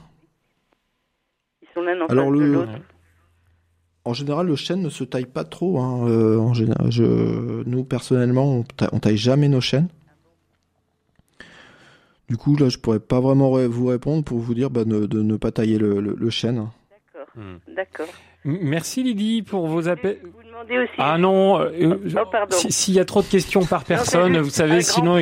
Ils sont l'un en Alors face de le, l'autre. En général, le chêne ne se taille pas trop. Hein. Euh, en général, je, nous personnellement, on, ta- on taille jamais nos chênes. Du coup, là, je pourrais pas vraiment vous répondre pour vous dire bah, ne- de ne pas tailler le, le- le chêne. D'accord. Hmm. D'accord. Merci Lydie pour vos appels. Aussi. Ah non, euh, euh, Oh, si- s'il y a trop de questions par personne, vous savez, sinon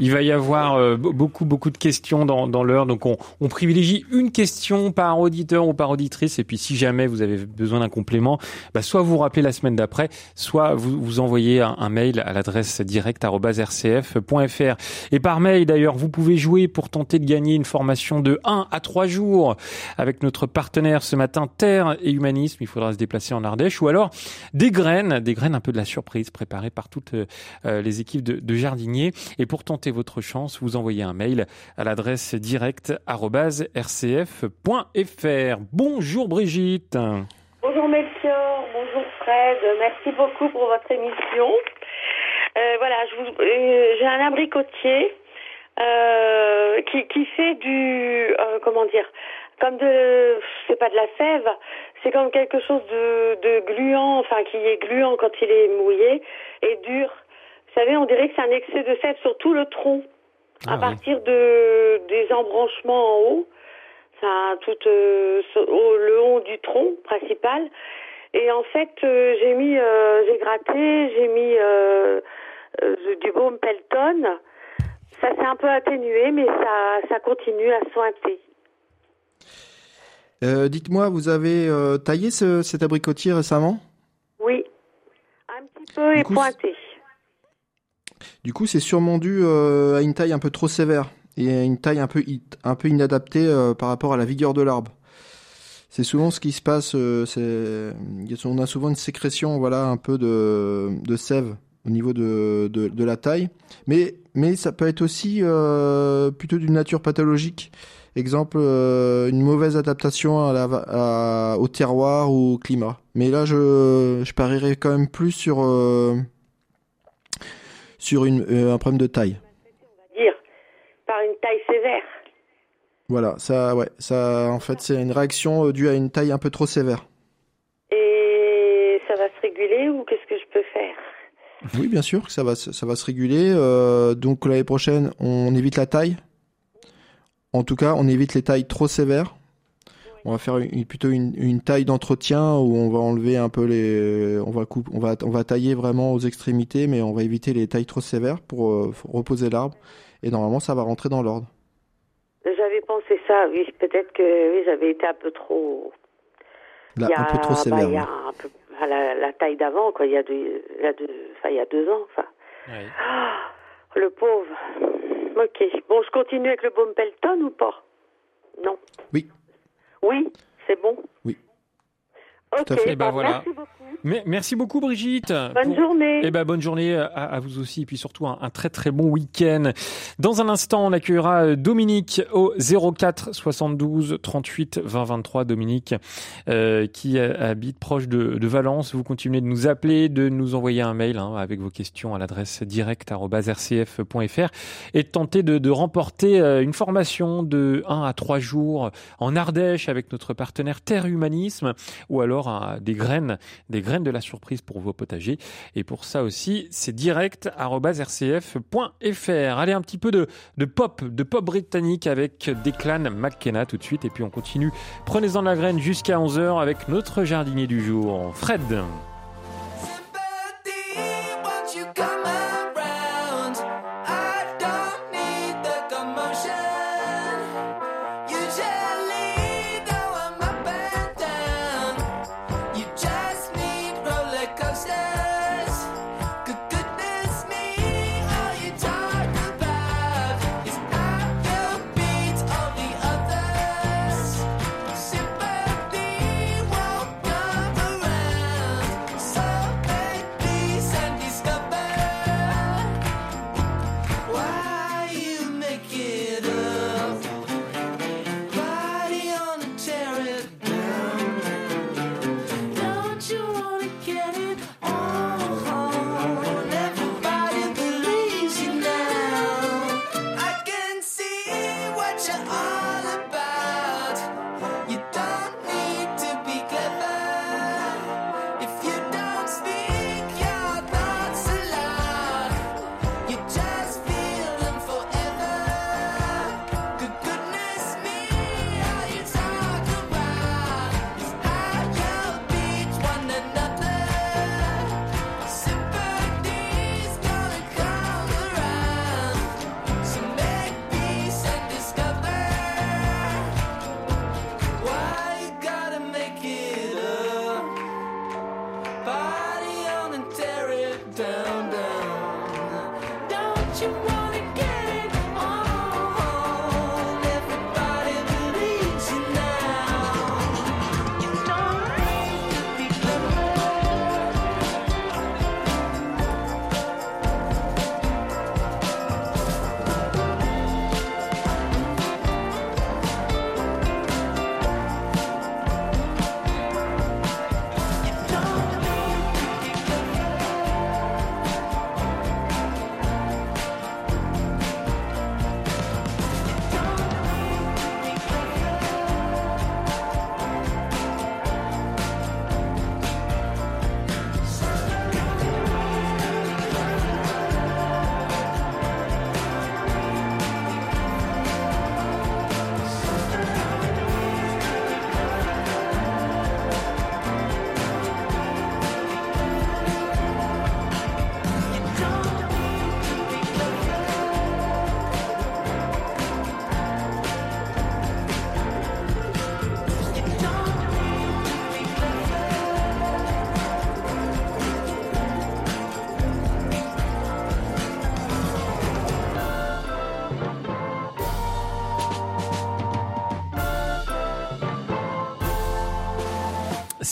il, va y avoir euh, be- beaucoup beaucoup de questions dans, dans l'heure. Donc on, on privilégie une question par auditeur ou par auditrice. Et puis si jamais vous avez besoin d'un complément, bah, soit vous rappelez la semaine d'après, soit vous, vous envoyez un, un mail à l'adresse direct@rcf.fr. Et par mail d'ailleurs, vous pouvez jouer pour tenter de gagner une formation de 1 à 3 jours avec notre partenaire ce matin Terre et Humanisme. Il faudra se déplacer en Ardèche ou alors des graines, des graines un peu de la surprise préparées par toutes euh, les équipes de, jardiniers. Et pour tenter votre chance, vous envoyez un mail à l'adresse direct@rcf.fr. Bonjour Brigitte. Bonjour Melchior, bonjour Fred, merci beaucoup pour votre émission. Euh, voilà, euh, j'ai un abricotier qui, fait du, comment dire, comme de, c'est pas de la sève, c'est comme quelque chose de, de gluant, enfin qui est gluant quand il est mouillé et dur. Vous savez, on dirait que c'est un excès de sève sur tout le tronc, à Ah oui. partir de des embranchements en haut ça tout euh, le long du tronc principal et en fait euh, j'ai mis euh, j'ai gratté j'ai mis euh, euh, du baume Pelton ça s'est un peu atténué mais ça ça continue à sointer Euh, Dites-moi, vous avez euh, taillé ce- cet abricotier récemment? Oui un petit peu Du et coup, pointé Du coup, c'est sûrement dû euh, à une taille un peu trop sévère et à une taille un peu, un peu inadaptée par rapport à la vigueur de l'arbre. C'est souvent ce qui se passe. on a souvent une sécrétion, voilà, un peu de, de sève au niveau de, de, de la taille, mais mais ça peut être aussi plutôt d'une nature pathologique. Exemple, euh, une mauvaise adaptation à la, à- au terroir ou au climat. Mais là, je, je parierais quand même plus sur euh, sur une, euh, un problème de taille. on va dire par une taille sévère Voilà, ça, ouais, ça, en fait, c'est une réaction due à une taille un peu trop sévère. et ça va se réguler ou qu'est-ce que je peux faire? Oui, bien sûr, que ça va, se- ça va se réguler. donc l'année prochaine, on évite la taille. En tout cas, on évite les tailles trop sévères. On va faire une- plutôt une, une taille d'entretien où on va enlever un peu les, on va couper, on va, on va tailler vraiment aux extrémités, mais on va éviter les tailles trop sévères pour euh, reposer l'arbre. Et normalement, ça va rentrer dans l'ordre. j'avais pensé ça oui peut-être que oui j'avais été un peu trop Là, Il y a, un peu trop bah, sévère. il y a oui. un peu à la, la taille d'avant, quoi. Il y a deux, il y a deux, enfin, il y a deux ans, enfin. Ah, le pauvre. Ok. Bon, je continue avec le baume Pelton ou pas? Non. Oui. Oui, c'est bon? Oui. Ok. Tout à fait. Eh ben bah, voilà. Merci beaucoup. Mais, merci beaucoup Brigitte. Bonne journée. Eh ben bonne journée à, à vous aussi et puis surtout un, un très très bon week-end. Dans un instant, on accueillera euh, Dominique au 04 72 38 20 23. Dominique euh, qui euh, habite proche de, de Valence. Vous continuez de nous appeler, de nous envoyer un mail hein, avec vos questions à l'adresse direct@rcf.fr et de tenter de, de remporter une formation de 1 à 3 jours en Ardèche avec notre partenaire Terre Humanisme ou alors des graines, des graines de la surprise pour vos potagers. Et pour ça aussi, c'est direct@rcf.fr. Allez, un petit peu de, pop, de pop britannique avec Declan McKenna tout de suite. Et puis on continue. Prenez-en la graine jusqu'à 11h avec notre jardinier du jour, Fred.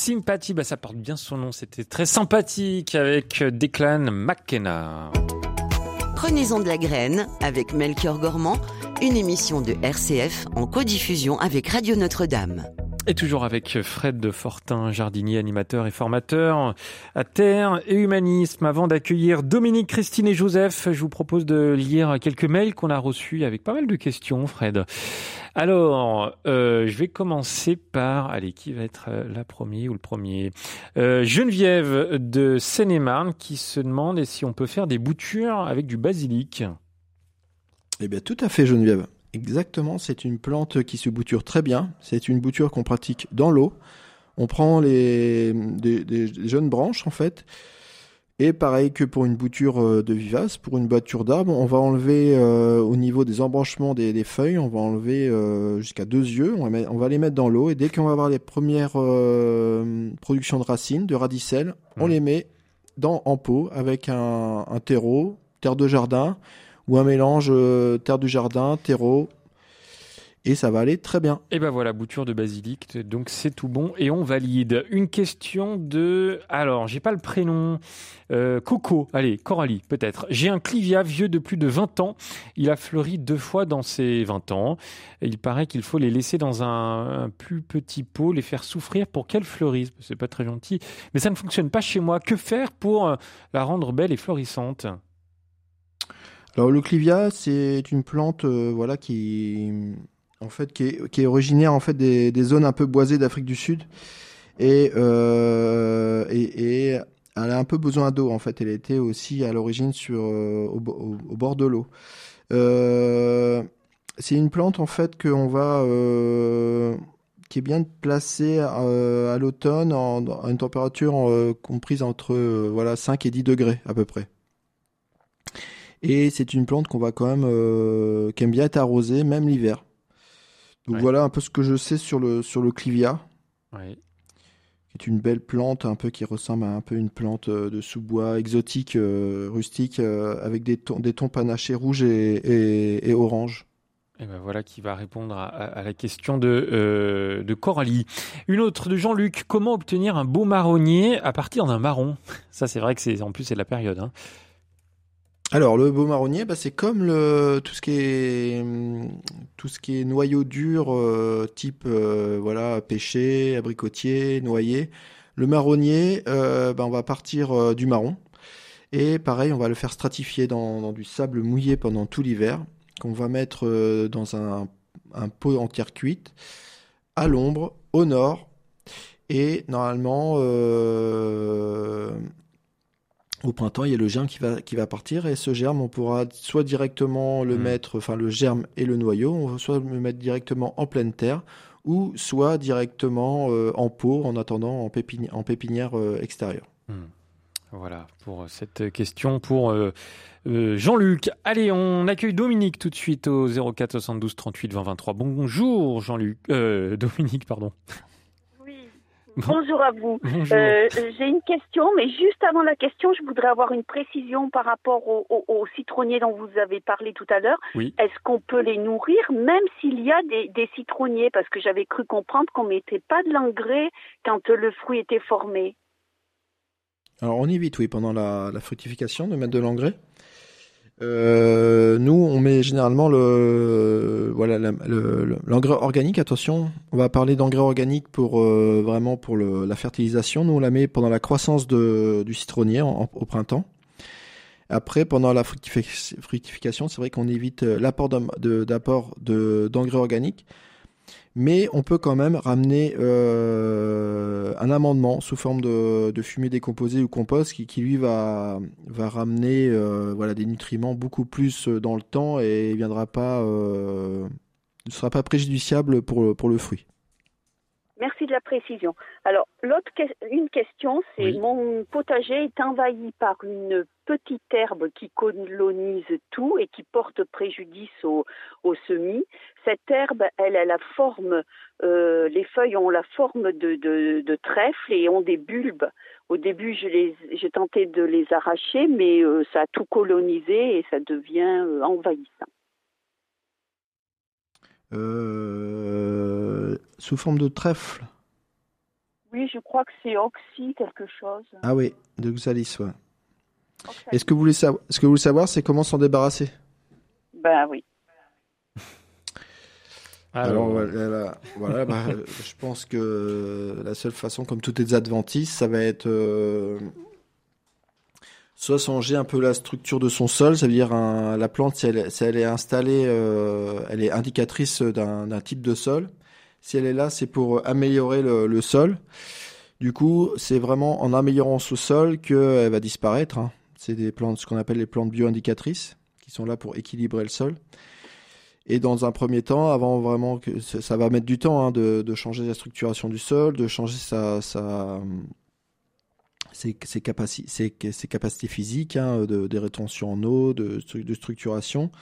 Sympathie, bah ça porte bien son nom, c'était très sympathique avec Declan McKenna. Prenez-en de la graine avec Melchior Gormand, une émission de RCF en codiffusion avec Radio Notre-Dame. Et toujours avec Fred de Fortin, jardinier, animateur et formateur à Terre et Humanisme. Avant d'accueillir Dominique, Christine et Joseph, je vous propose de lire quelques mails qu'on a reçus avec pas mal de questions, Fred. Alors, euh, je vais commencer par, allez, qui va être euh, la première ou le premier? Euh, Geneviève de Seine-et-Marne qui se demande si on peut faire des boutures avec du basilic. Eh bien, tout à fait, Geneviève. Exactement, c'est une plante qui se bouture très bien. C'est une bouture qu'on pratique dans l'eau. On prend les des, des- des jeunes branches en fait, et pareil que pour une bouture euh, de vivace, pour une bouture d'arbre, on va enlever euh, au niveau des embranchements des, des feuilles, on va enlever euh, jusqu'à deux yeux. On va, mettre- on va les mettre dans l'eau et dès qu'on va avoir les premières euh, productions de racines, de radicelles, on les met dans en pot avec un, un terreau, terre de jardin ou un mélange euh, terre du jardin, terreau, et ça va aller très bien. Et ben voilà, bouture de basilic, donc c'est tout bon et on valide. Une question de, alors j'ai pas le prénom, Euh, Coco, allez, Coralie peut-être. J'ai un clivia vieux de plus de 20 ans, il a fleuri deux fois dans ses 20 ans. Il paraît qu'il faut les laisser dans un, un plus petit pot, les faire souffrir pour qu'elles fleurissent. C'est pas très gentil, mais ça ne fonctionne pas chez moi. Que faire pour euh, la rendre belle et florissante? Alors le clivia, c'est une plante euh, voilà qui qui est, originaire en fait des, zones un peu boisées d'Afrique du Sud et, euh, et elle a un peu besoin d'eau en fait. Elle était aussi à l'origine sur euh, au, bo- au- au bord de l'eau. C'est une plante en fait qui est bien placée à l'automne à une température comprise entre voilà 5 et 10 degrés à peu près. Et c'est une plante qu'on va quand même, euh, qui aime bien être arrosée, même l'hiver. Donc Ouais. voilà un peu ce que je sais sur le, sur le clivia, qui est une belle plante, un peu qui ressemble à un peu une plante euh, de sous-bois exotique, euh, rustique, euh, avec des tons, des tons panachés rouges et, et, et orange. Et ben voilà qui va répondre à, la question de, euh, de Coralie. Une autre de Jean-Luc. Comment obtenir un beau marronnier à partir d'un marron? Ça, c'est vrai que c'est en plus c'est de la période. hein. Alors le beau marronnier, bah, c'est comme le tout ce qui est noyau dur, euh, type euh, voilà pêcher, abricotier, noyer. Le marronnier, euh, bah, on va partir du marron et pareil, on va le faire stratifier dans, du sable mouillé pendant tout l'hiver, qu'on va mettre dans un, un pot en terre cuite, à l'ombre, au nord, et normalement au printemps, il y a le germe qui va, qui va partir et ce germe, on pourra soit directement le Mhm. mettre, enfin le germe et le noyau, on va soit le mettre directement en pleine terre ou soit directement euh, en pot en attendant en, pépini- en pépinière euh, extérieure. Voilà pour cette question pour euh, euh, Jean-Luc. Allez, on accueille Dominique tout de suite au 04 72 38 20 23. Bonjour Jean-Luc, euh, Dominique, pardon. Bonjour à vous. Euh, J'ai une question, mais juste avant la question, je voudrais avoir une précision par rapport au- au- aux citronniers dont vous avez parlé tout à l'heure. Oui. Est-ce qu'on peut les nourrir même s'il y a des, des citronniers? Parce que j'avais cru comprendre qu'on mettait pas de l'engrais quand le fruit était formé. Alors on évite, oui, pendant la, la fructification de mettre de l'engrais. Euh, nous, on met généralement le voilà l'engrais organique. Attention, on va parler d'engrais organique pour euh, vraiment pour la fertilisation. Nous, on la met pendant la croissance de, du citronnier au printemps. Après, pendant la fructifi- fructification, c'est vrai qu'on évite euh, l'apport d'apport de- d'engrais organiques. Mais on peut quand même ramener euh, un amendement sous forme de, de fumier décomposé ou compost qui, lui va, ramener euh, des nutriments beaucoup plus euh, dans le temps et ne viendra pas, ne sera pas préjudiciable pour, le- pour le fruit. Merci de la précision. Alors, l'autre que- une question, c'est mon potager est envahi par une petite herbe qui colonise tout et qui porte préjudice au, au semis. Cette herbe, elle a la forme, euh, les feuilles ont la forme de, de, de trèfle et ont des bulbes. Au début, je les, j'ai tenté de les arracher, mais euh, ça a tout colonisé et ça devient euh, envahissant. Euh, sous forme de trèfle. Oui, je crois que c'est oxy quelque chose. Ah oui, de Oxalis, ouais. Et ce que vous voulez savoir, ce que vous voulez savoir, c'est comment s'en débarrasser? Ben oui. Alors voilà, là, voilà, bah, euh, je pense que la seule façon, comme toutes les adventices, ça va être euh, soit changer un peu la structure de son sol, ça veut dire un- la plante si elle, si elle est installée, euh, elle est indicatrice d'un d'un type de sol. Si elle est là, c'est pour améliorer le, sol. Du coup, c'est vraiment en améliorant ce sol qu'elle va disparaître. hein. C'est des plantes, ce qu'on appelle les plantes bio-indicatrices, qui sont là pour équilibrer le sol. Et dans un premier temps, avant vraiment que ça va mettre du temps hein, de, changer la structuration du sol, de changer ses, ses, capaci- ses, ses capacités physiques, hein, de, des rétentions en eau, de structuration,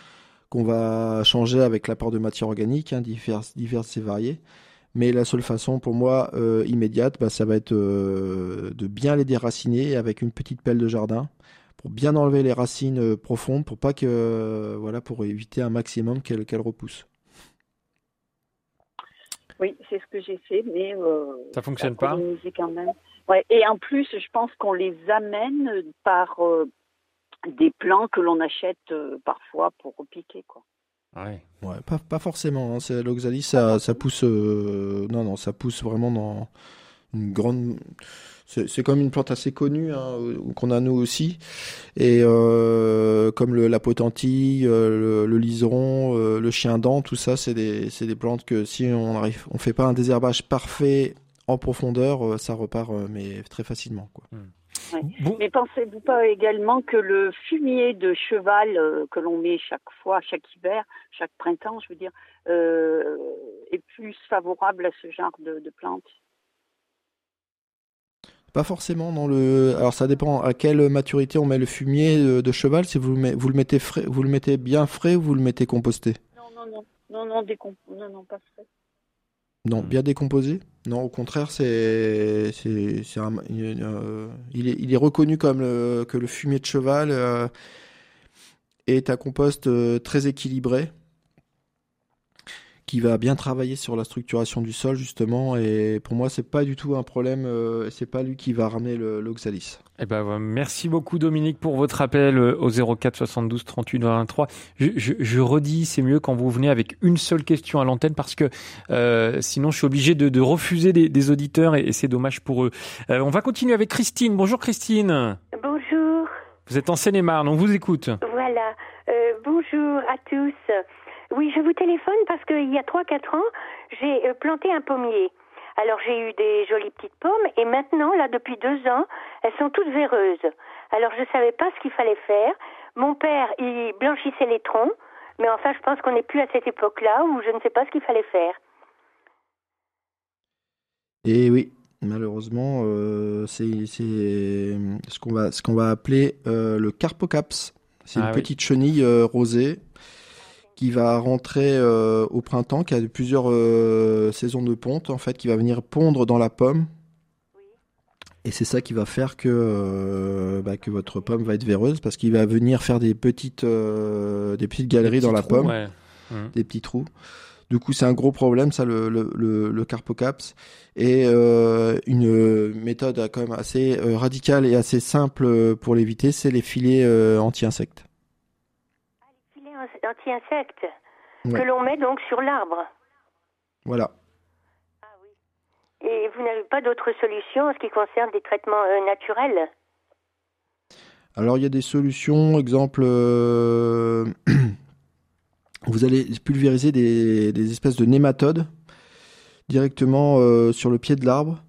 qu'on va changer avec l'apport de matière organique, hein, diverses, diverses et variées. Mais la seule façon pour moi euh, immédiate, bah, ça va être euh, de bien les déraciner avec une petite pelle de jardin pour bien enlever les racines euh, profondes pour pas que euh, voilà pour éviter un maximum qu'elles repoussent. Oui, c'est ce que j'ai fait, mais euh, Ça fonctionne pas pollinisé quand même. Ouais, et en plus, je pense qu'on les amène par euh, des plants que l'on achète euh, parfois pour piquer, quoi. Ouais. Ouais, pas, pas forcément. Hein. C'est- L'oxalis, ça, ça pousse. euh, non, non, ça pousse vraiment dans une grande. C'est c'est comme une plante assez connue hein, euh, qu'on a nous aussi. Et euh, comme le, la potentille, le, le liseron, le chien dent, tout ça, c'est des, c'est des plantes que si on arrive, on fait pas un désherbage parfait en profondeur, ça repart mais très facilement. Quoi. Ouais. Mais pensez-vous pas également que le fumier de cheval euh, que l'on met chaque fois, chaque hiver, chaque printemps, je veux dire, euh, est plus favorable à ce genre de, de plantes Pas forcément dans le. Alors ça dépend à quelle maturité on met le fumier de, de cheval. Si vous le, met- vous le mettez frais, vous le mettez bien frais ou vous le mettez composté? Non, non, non, non, non, non, non, pas frais. Non, bien décomposé. Non, au contraire, c'est c'est c'est un- il, euh, il est il est reconnu comme le- que le fumier de cheval euh, est un compost euh, très équilibré qui va bien travailler sur la structuration du sol justement et pour moi c'est pas du tout un problème euh, c'est pas lui qui va ramener le l'oxalis. Eh ben, merci beaucoup Dominique pour votre appel euh, au 04 72 38 23. Je, je, je redis, c'est mieux quand vous venez avec une seule question à l'antenne parce que euh, sinon je suis obligé de, de refuser des, des auditeurs et, et c'est dommage pour eux. Euh, on va continuer avec Christine. Bonjour Christine. Bonjour, Vous êtes en Seine-et-Marne, on vous écoute. voilà. Euh, bonjour à tous. Oui, je vous téléphone parce qu'il y a 3-4 ans, j'ai euh, planté un pommier. Alors j'ai eu des jolies petites pommes et maintenant, là, depuis deux ans, elles sont toutes véreuses. Alors je ne savais pas ce qu'il fallait faire. Mon père, il blanchissait les troncs, mais enfin, je pense qu'on n'est plus à cette époque-là où je ne sais pas ce qu'il fallait faire. Et oui, malheureusement, euh, c'est c'est ce qu'on va, ce qu'on va appeler euh, le carpocaps. C'est Ah une oui. petite chenille euh, rosée qui va rentrer euh, au printemps, qui a plusieurs euh, saisons de ponte, en fait, qui va venir pondre dans la pomme. Et c'est ça qui va faire que, euh, bah, que votre pomme va être véreuse, parce qu'il va venir faire des petites, des petites galeries Des dans la trous, pomme, ouais. Mhm. des petits trous. Du coup, c'est un gros problème, ça, le, le, le, le carpocaps. Et euh, une méthode quand même assez radicale et assez simple pour l'éviter, c'est les filets euh, anti-insectes. Anti-insectes Ouais. que l'on met donc sur l'arbre. Voilà. Et vous n'avez pas d'autre solution en ce qui concerne des traitements euh, naturels? Alors, il y a des solutions, exemple, euh, vous allez pulvériser des, des espèces de nématodes directement euh, sur le pied de l'arbre.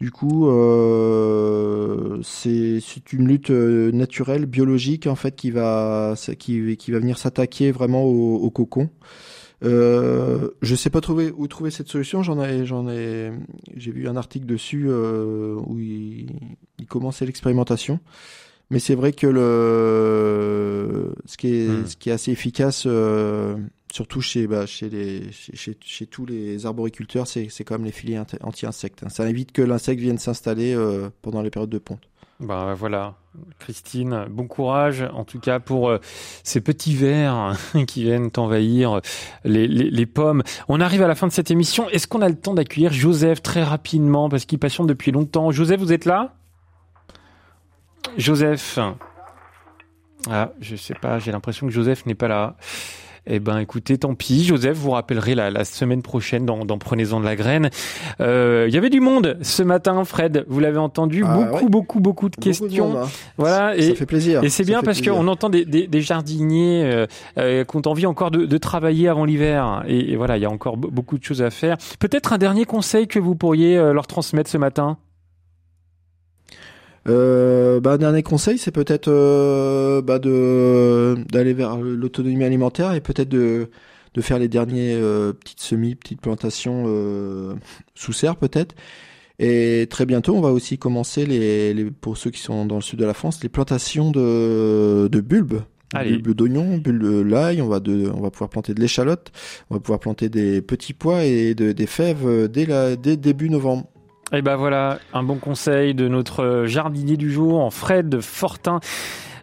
Du coup, euh, c'est une lutte euh, naturelle, biologique, en fait, qui va, qui, qui va venir s'attaquer vraiment au, au cocon. Euh, je sais pas trouver où trouver cette solution. J'en ai, j'en ai, j'ai vu un article dessus euh, où il, il commençait l'expérimentation. Mais c'est vrai que le, ce qui est, Hmm. ce qui est assez efficace, euh, surtout chez, bah, les, chez, tous les arboriculteurs, c'est, quand même les filets anti-insectes. hein. Ça évite que l'insecte vienne s'installer euh, pendant les périodes de ponte. Ben voilà, Christine, bon courage en tout cas pour euh, ces petits vers qui viennent envahir les, les, les, pommes. On arrive à la fin de cette émission. Est-ce qu'on a le temps d'accueillir Joseph très rapidement? Parce qu'il patiente depuis longtemps Joseph, vous êtes là? Joseph Ah, je sais pas, j'ai l'impression que Joseph n'est pas là. Eh ben, écoutez, tant pis. Joseph, vous rappellerez la, la semaine prochaine dans, dans Prenez-en de la graine. Euh, Il y avait du monde ce matin, Fred. Vous l'avez entendu. Ah, beaucoup, ouais. beaucoup, beaucoup de Beaucoup de questions. monde, hein. Voilà. Ça fait plaisir. Et c'est bien parce qu'on entend des, des, des jardiniers euh, euh, qui ont envie encore de, de travailler avant l'hiver. Et, et voilà, il y a encore be- beaucoup de choses à faire. Peut-être un dernier conseil que vous pourriez euh, leur transmettre ce matin? Euh, bah, un dernier conseil, c'est peut-être euh, bah, de d'aller vers l'autonomie alimentaire et peut-être de de faire les derniers euh, petites semis, petites plantations euh, sous serre peut-être. Et très bientôt, on va aussi commencer les, les pour ceux qui sont dans le sud de la France, les plantations de de bulbes. Allez. Bulbes d'oignons, bulbes de l'ail, on va de, on va pouvoir planter de l'échalote, on va pouvoir planter des petits pois et de, des fèves dès la, dès début novembre. Et ben voilà, un bon conseil de notre jardinier du jour, en Fred Fortin,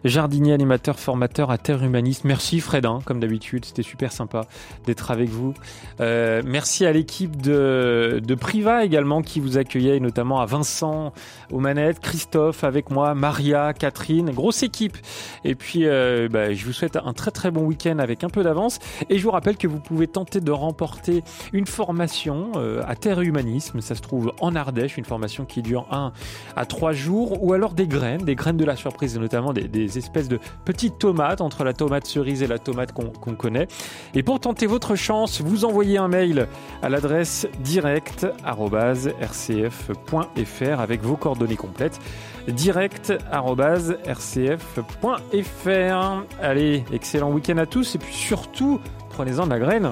jardinier, animateur, formateur à Terre Humaniste. Merci Fred, hein, comme d'habitude, c'était super sympa d'être avec vous. Euh, merci à l'équipe de, de Priva également qui vous accueillait, notamment à Vincent aux manettes, Christophe avec moi, Maria, Catherine, grosse équipe. Et puis, euh, bah, je vous souhaite un très très bon week-end avec un peu d'avance. Et je vous rappelle que vous pouvez tenter de remporter une formation euh, à Terre Humanisme. Ça se trouve en Ardèche, une formation qui dure un à trois jours, ou alors des graines, des graines de la surprise, et notamment des, des espèces de petites tomates entre la tomate cerise et la tomate qu'on connaît. Et pour tenter votre chance, vous envoyez un mail à l'adresse direct@rcf.fr avec vos coordonnées complètes direct@rcf.fr. Allez, excellent week-end à tous et puis surtout prenez-en de la graine.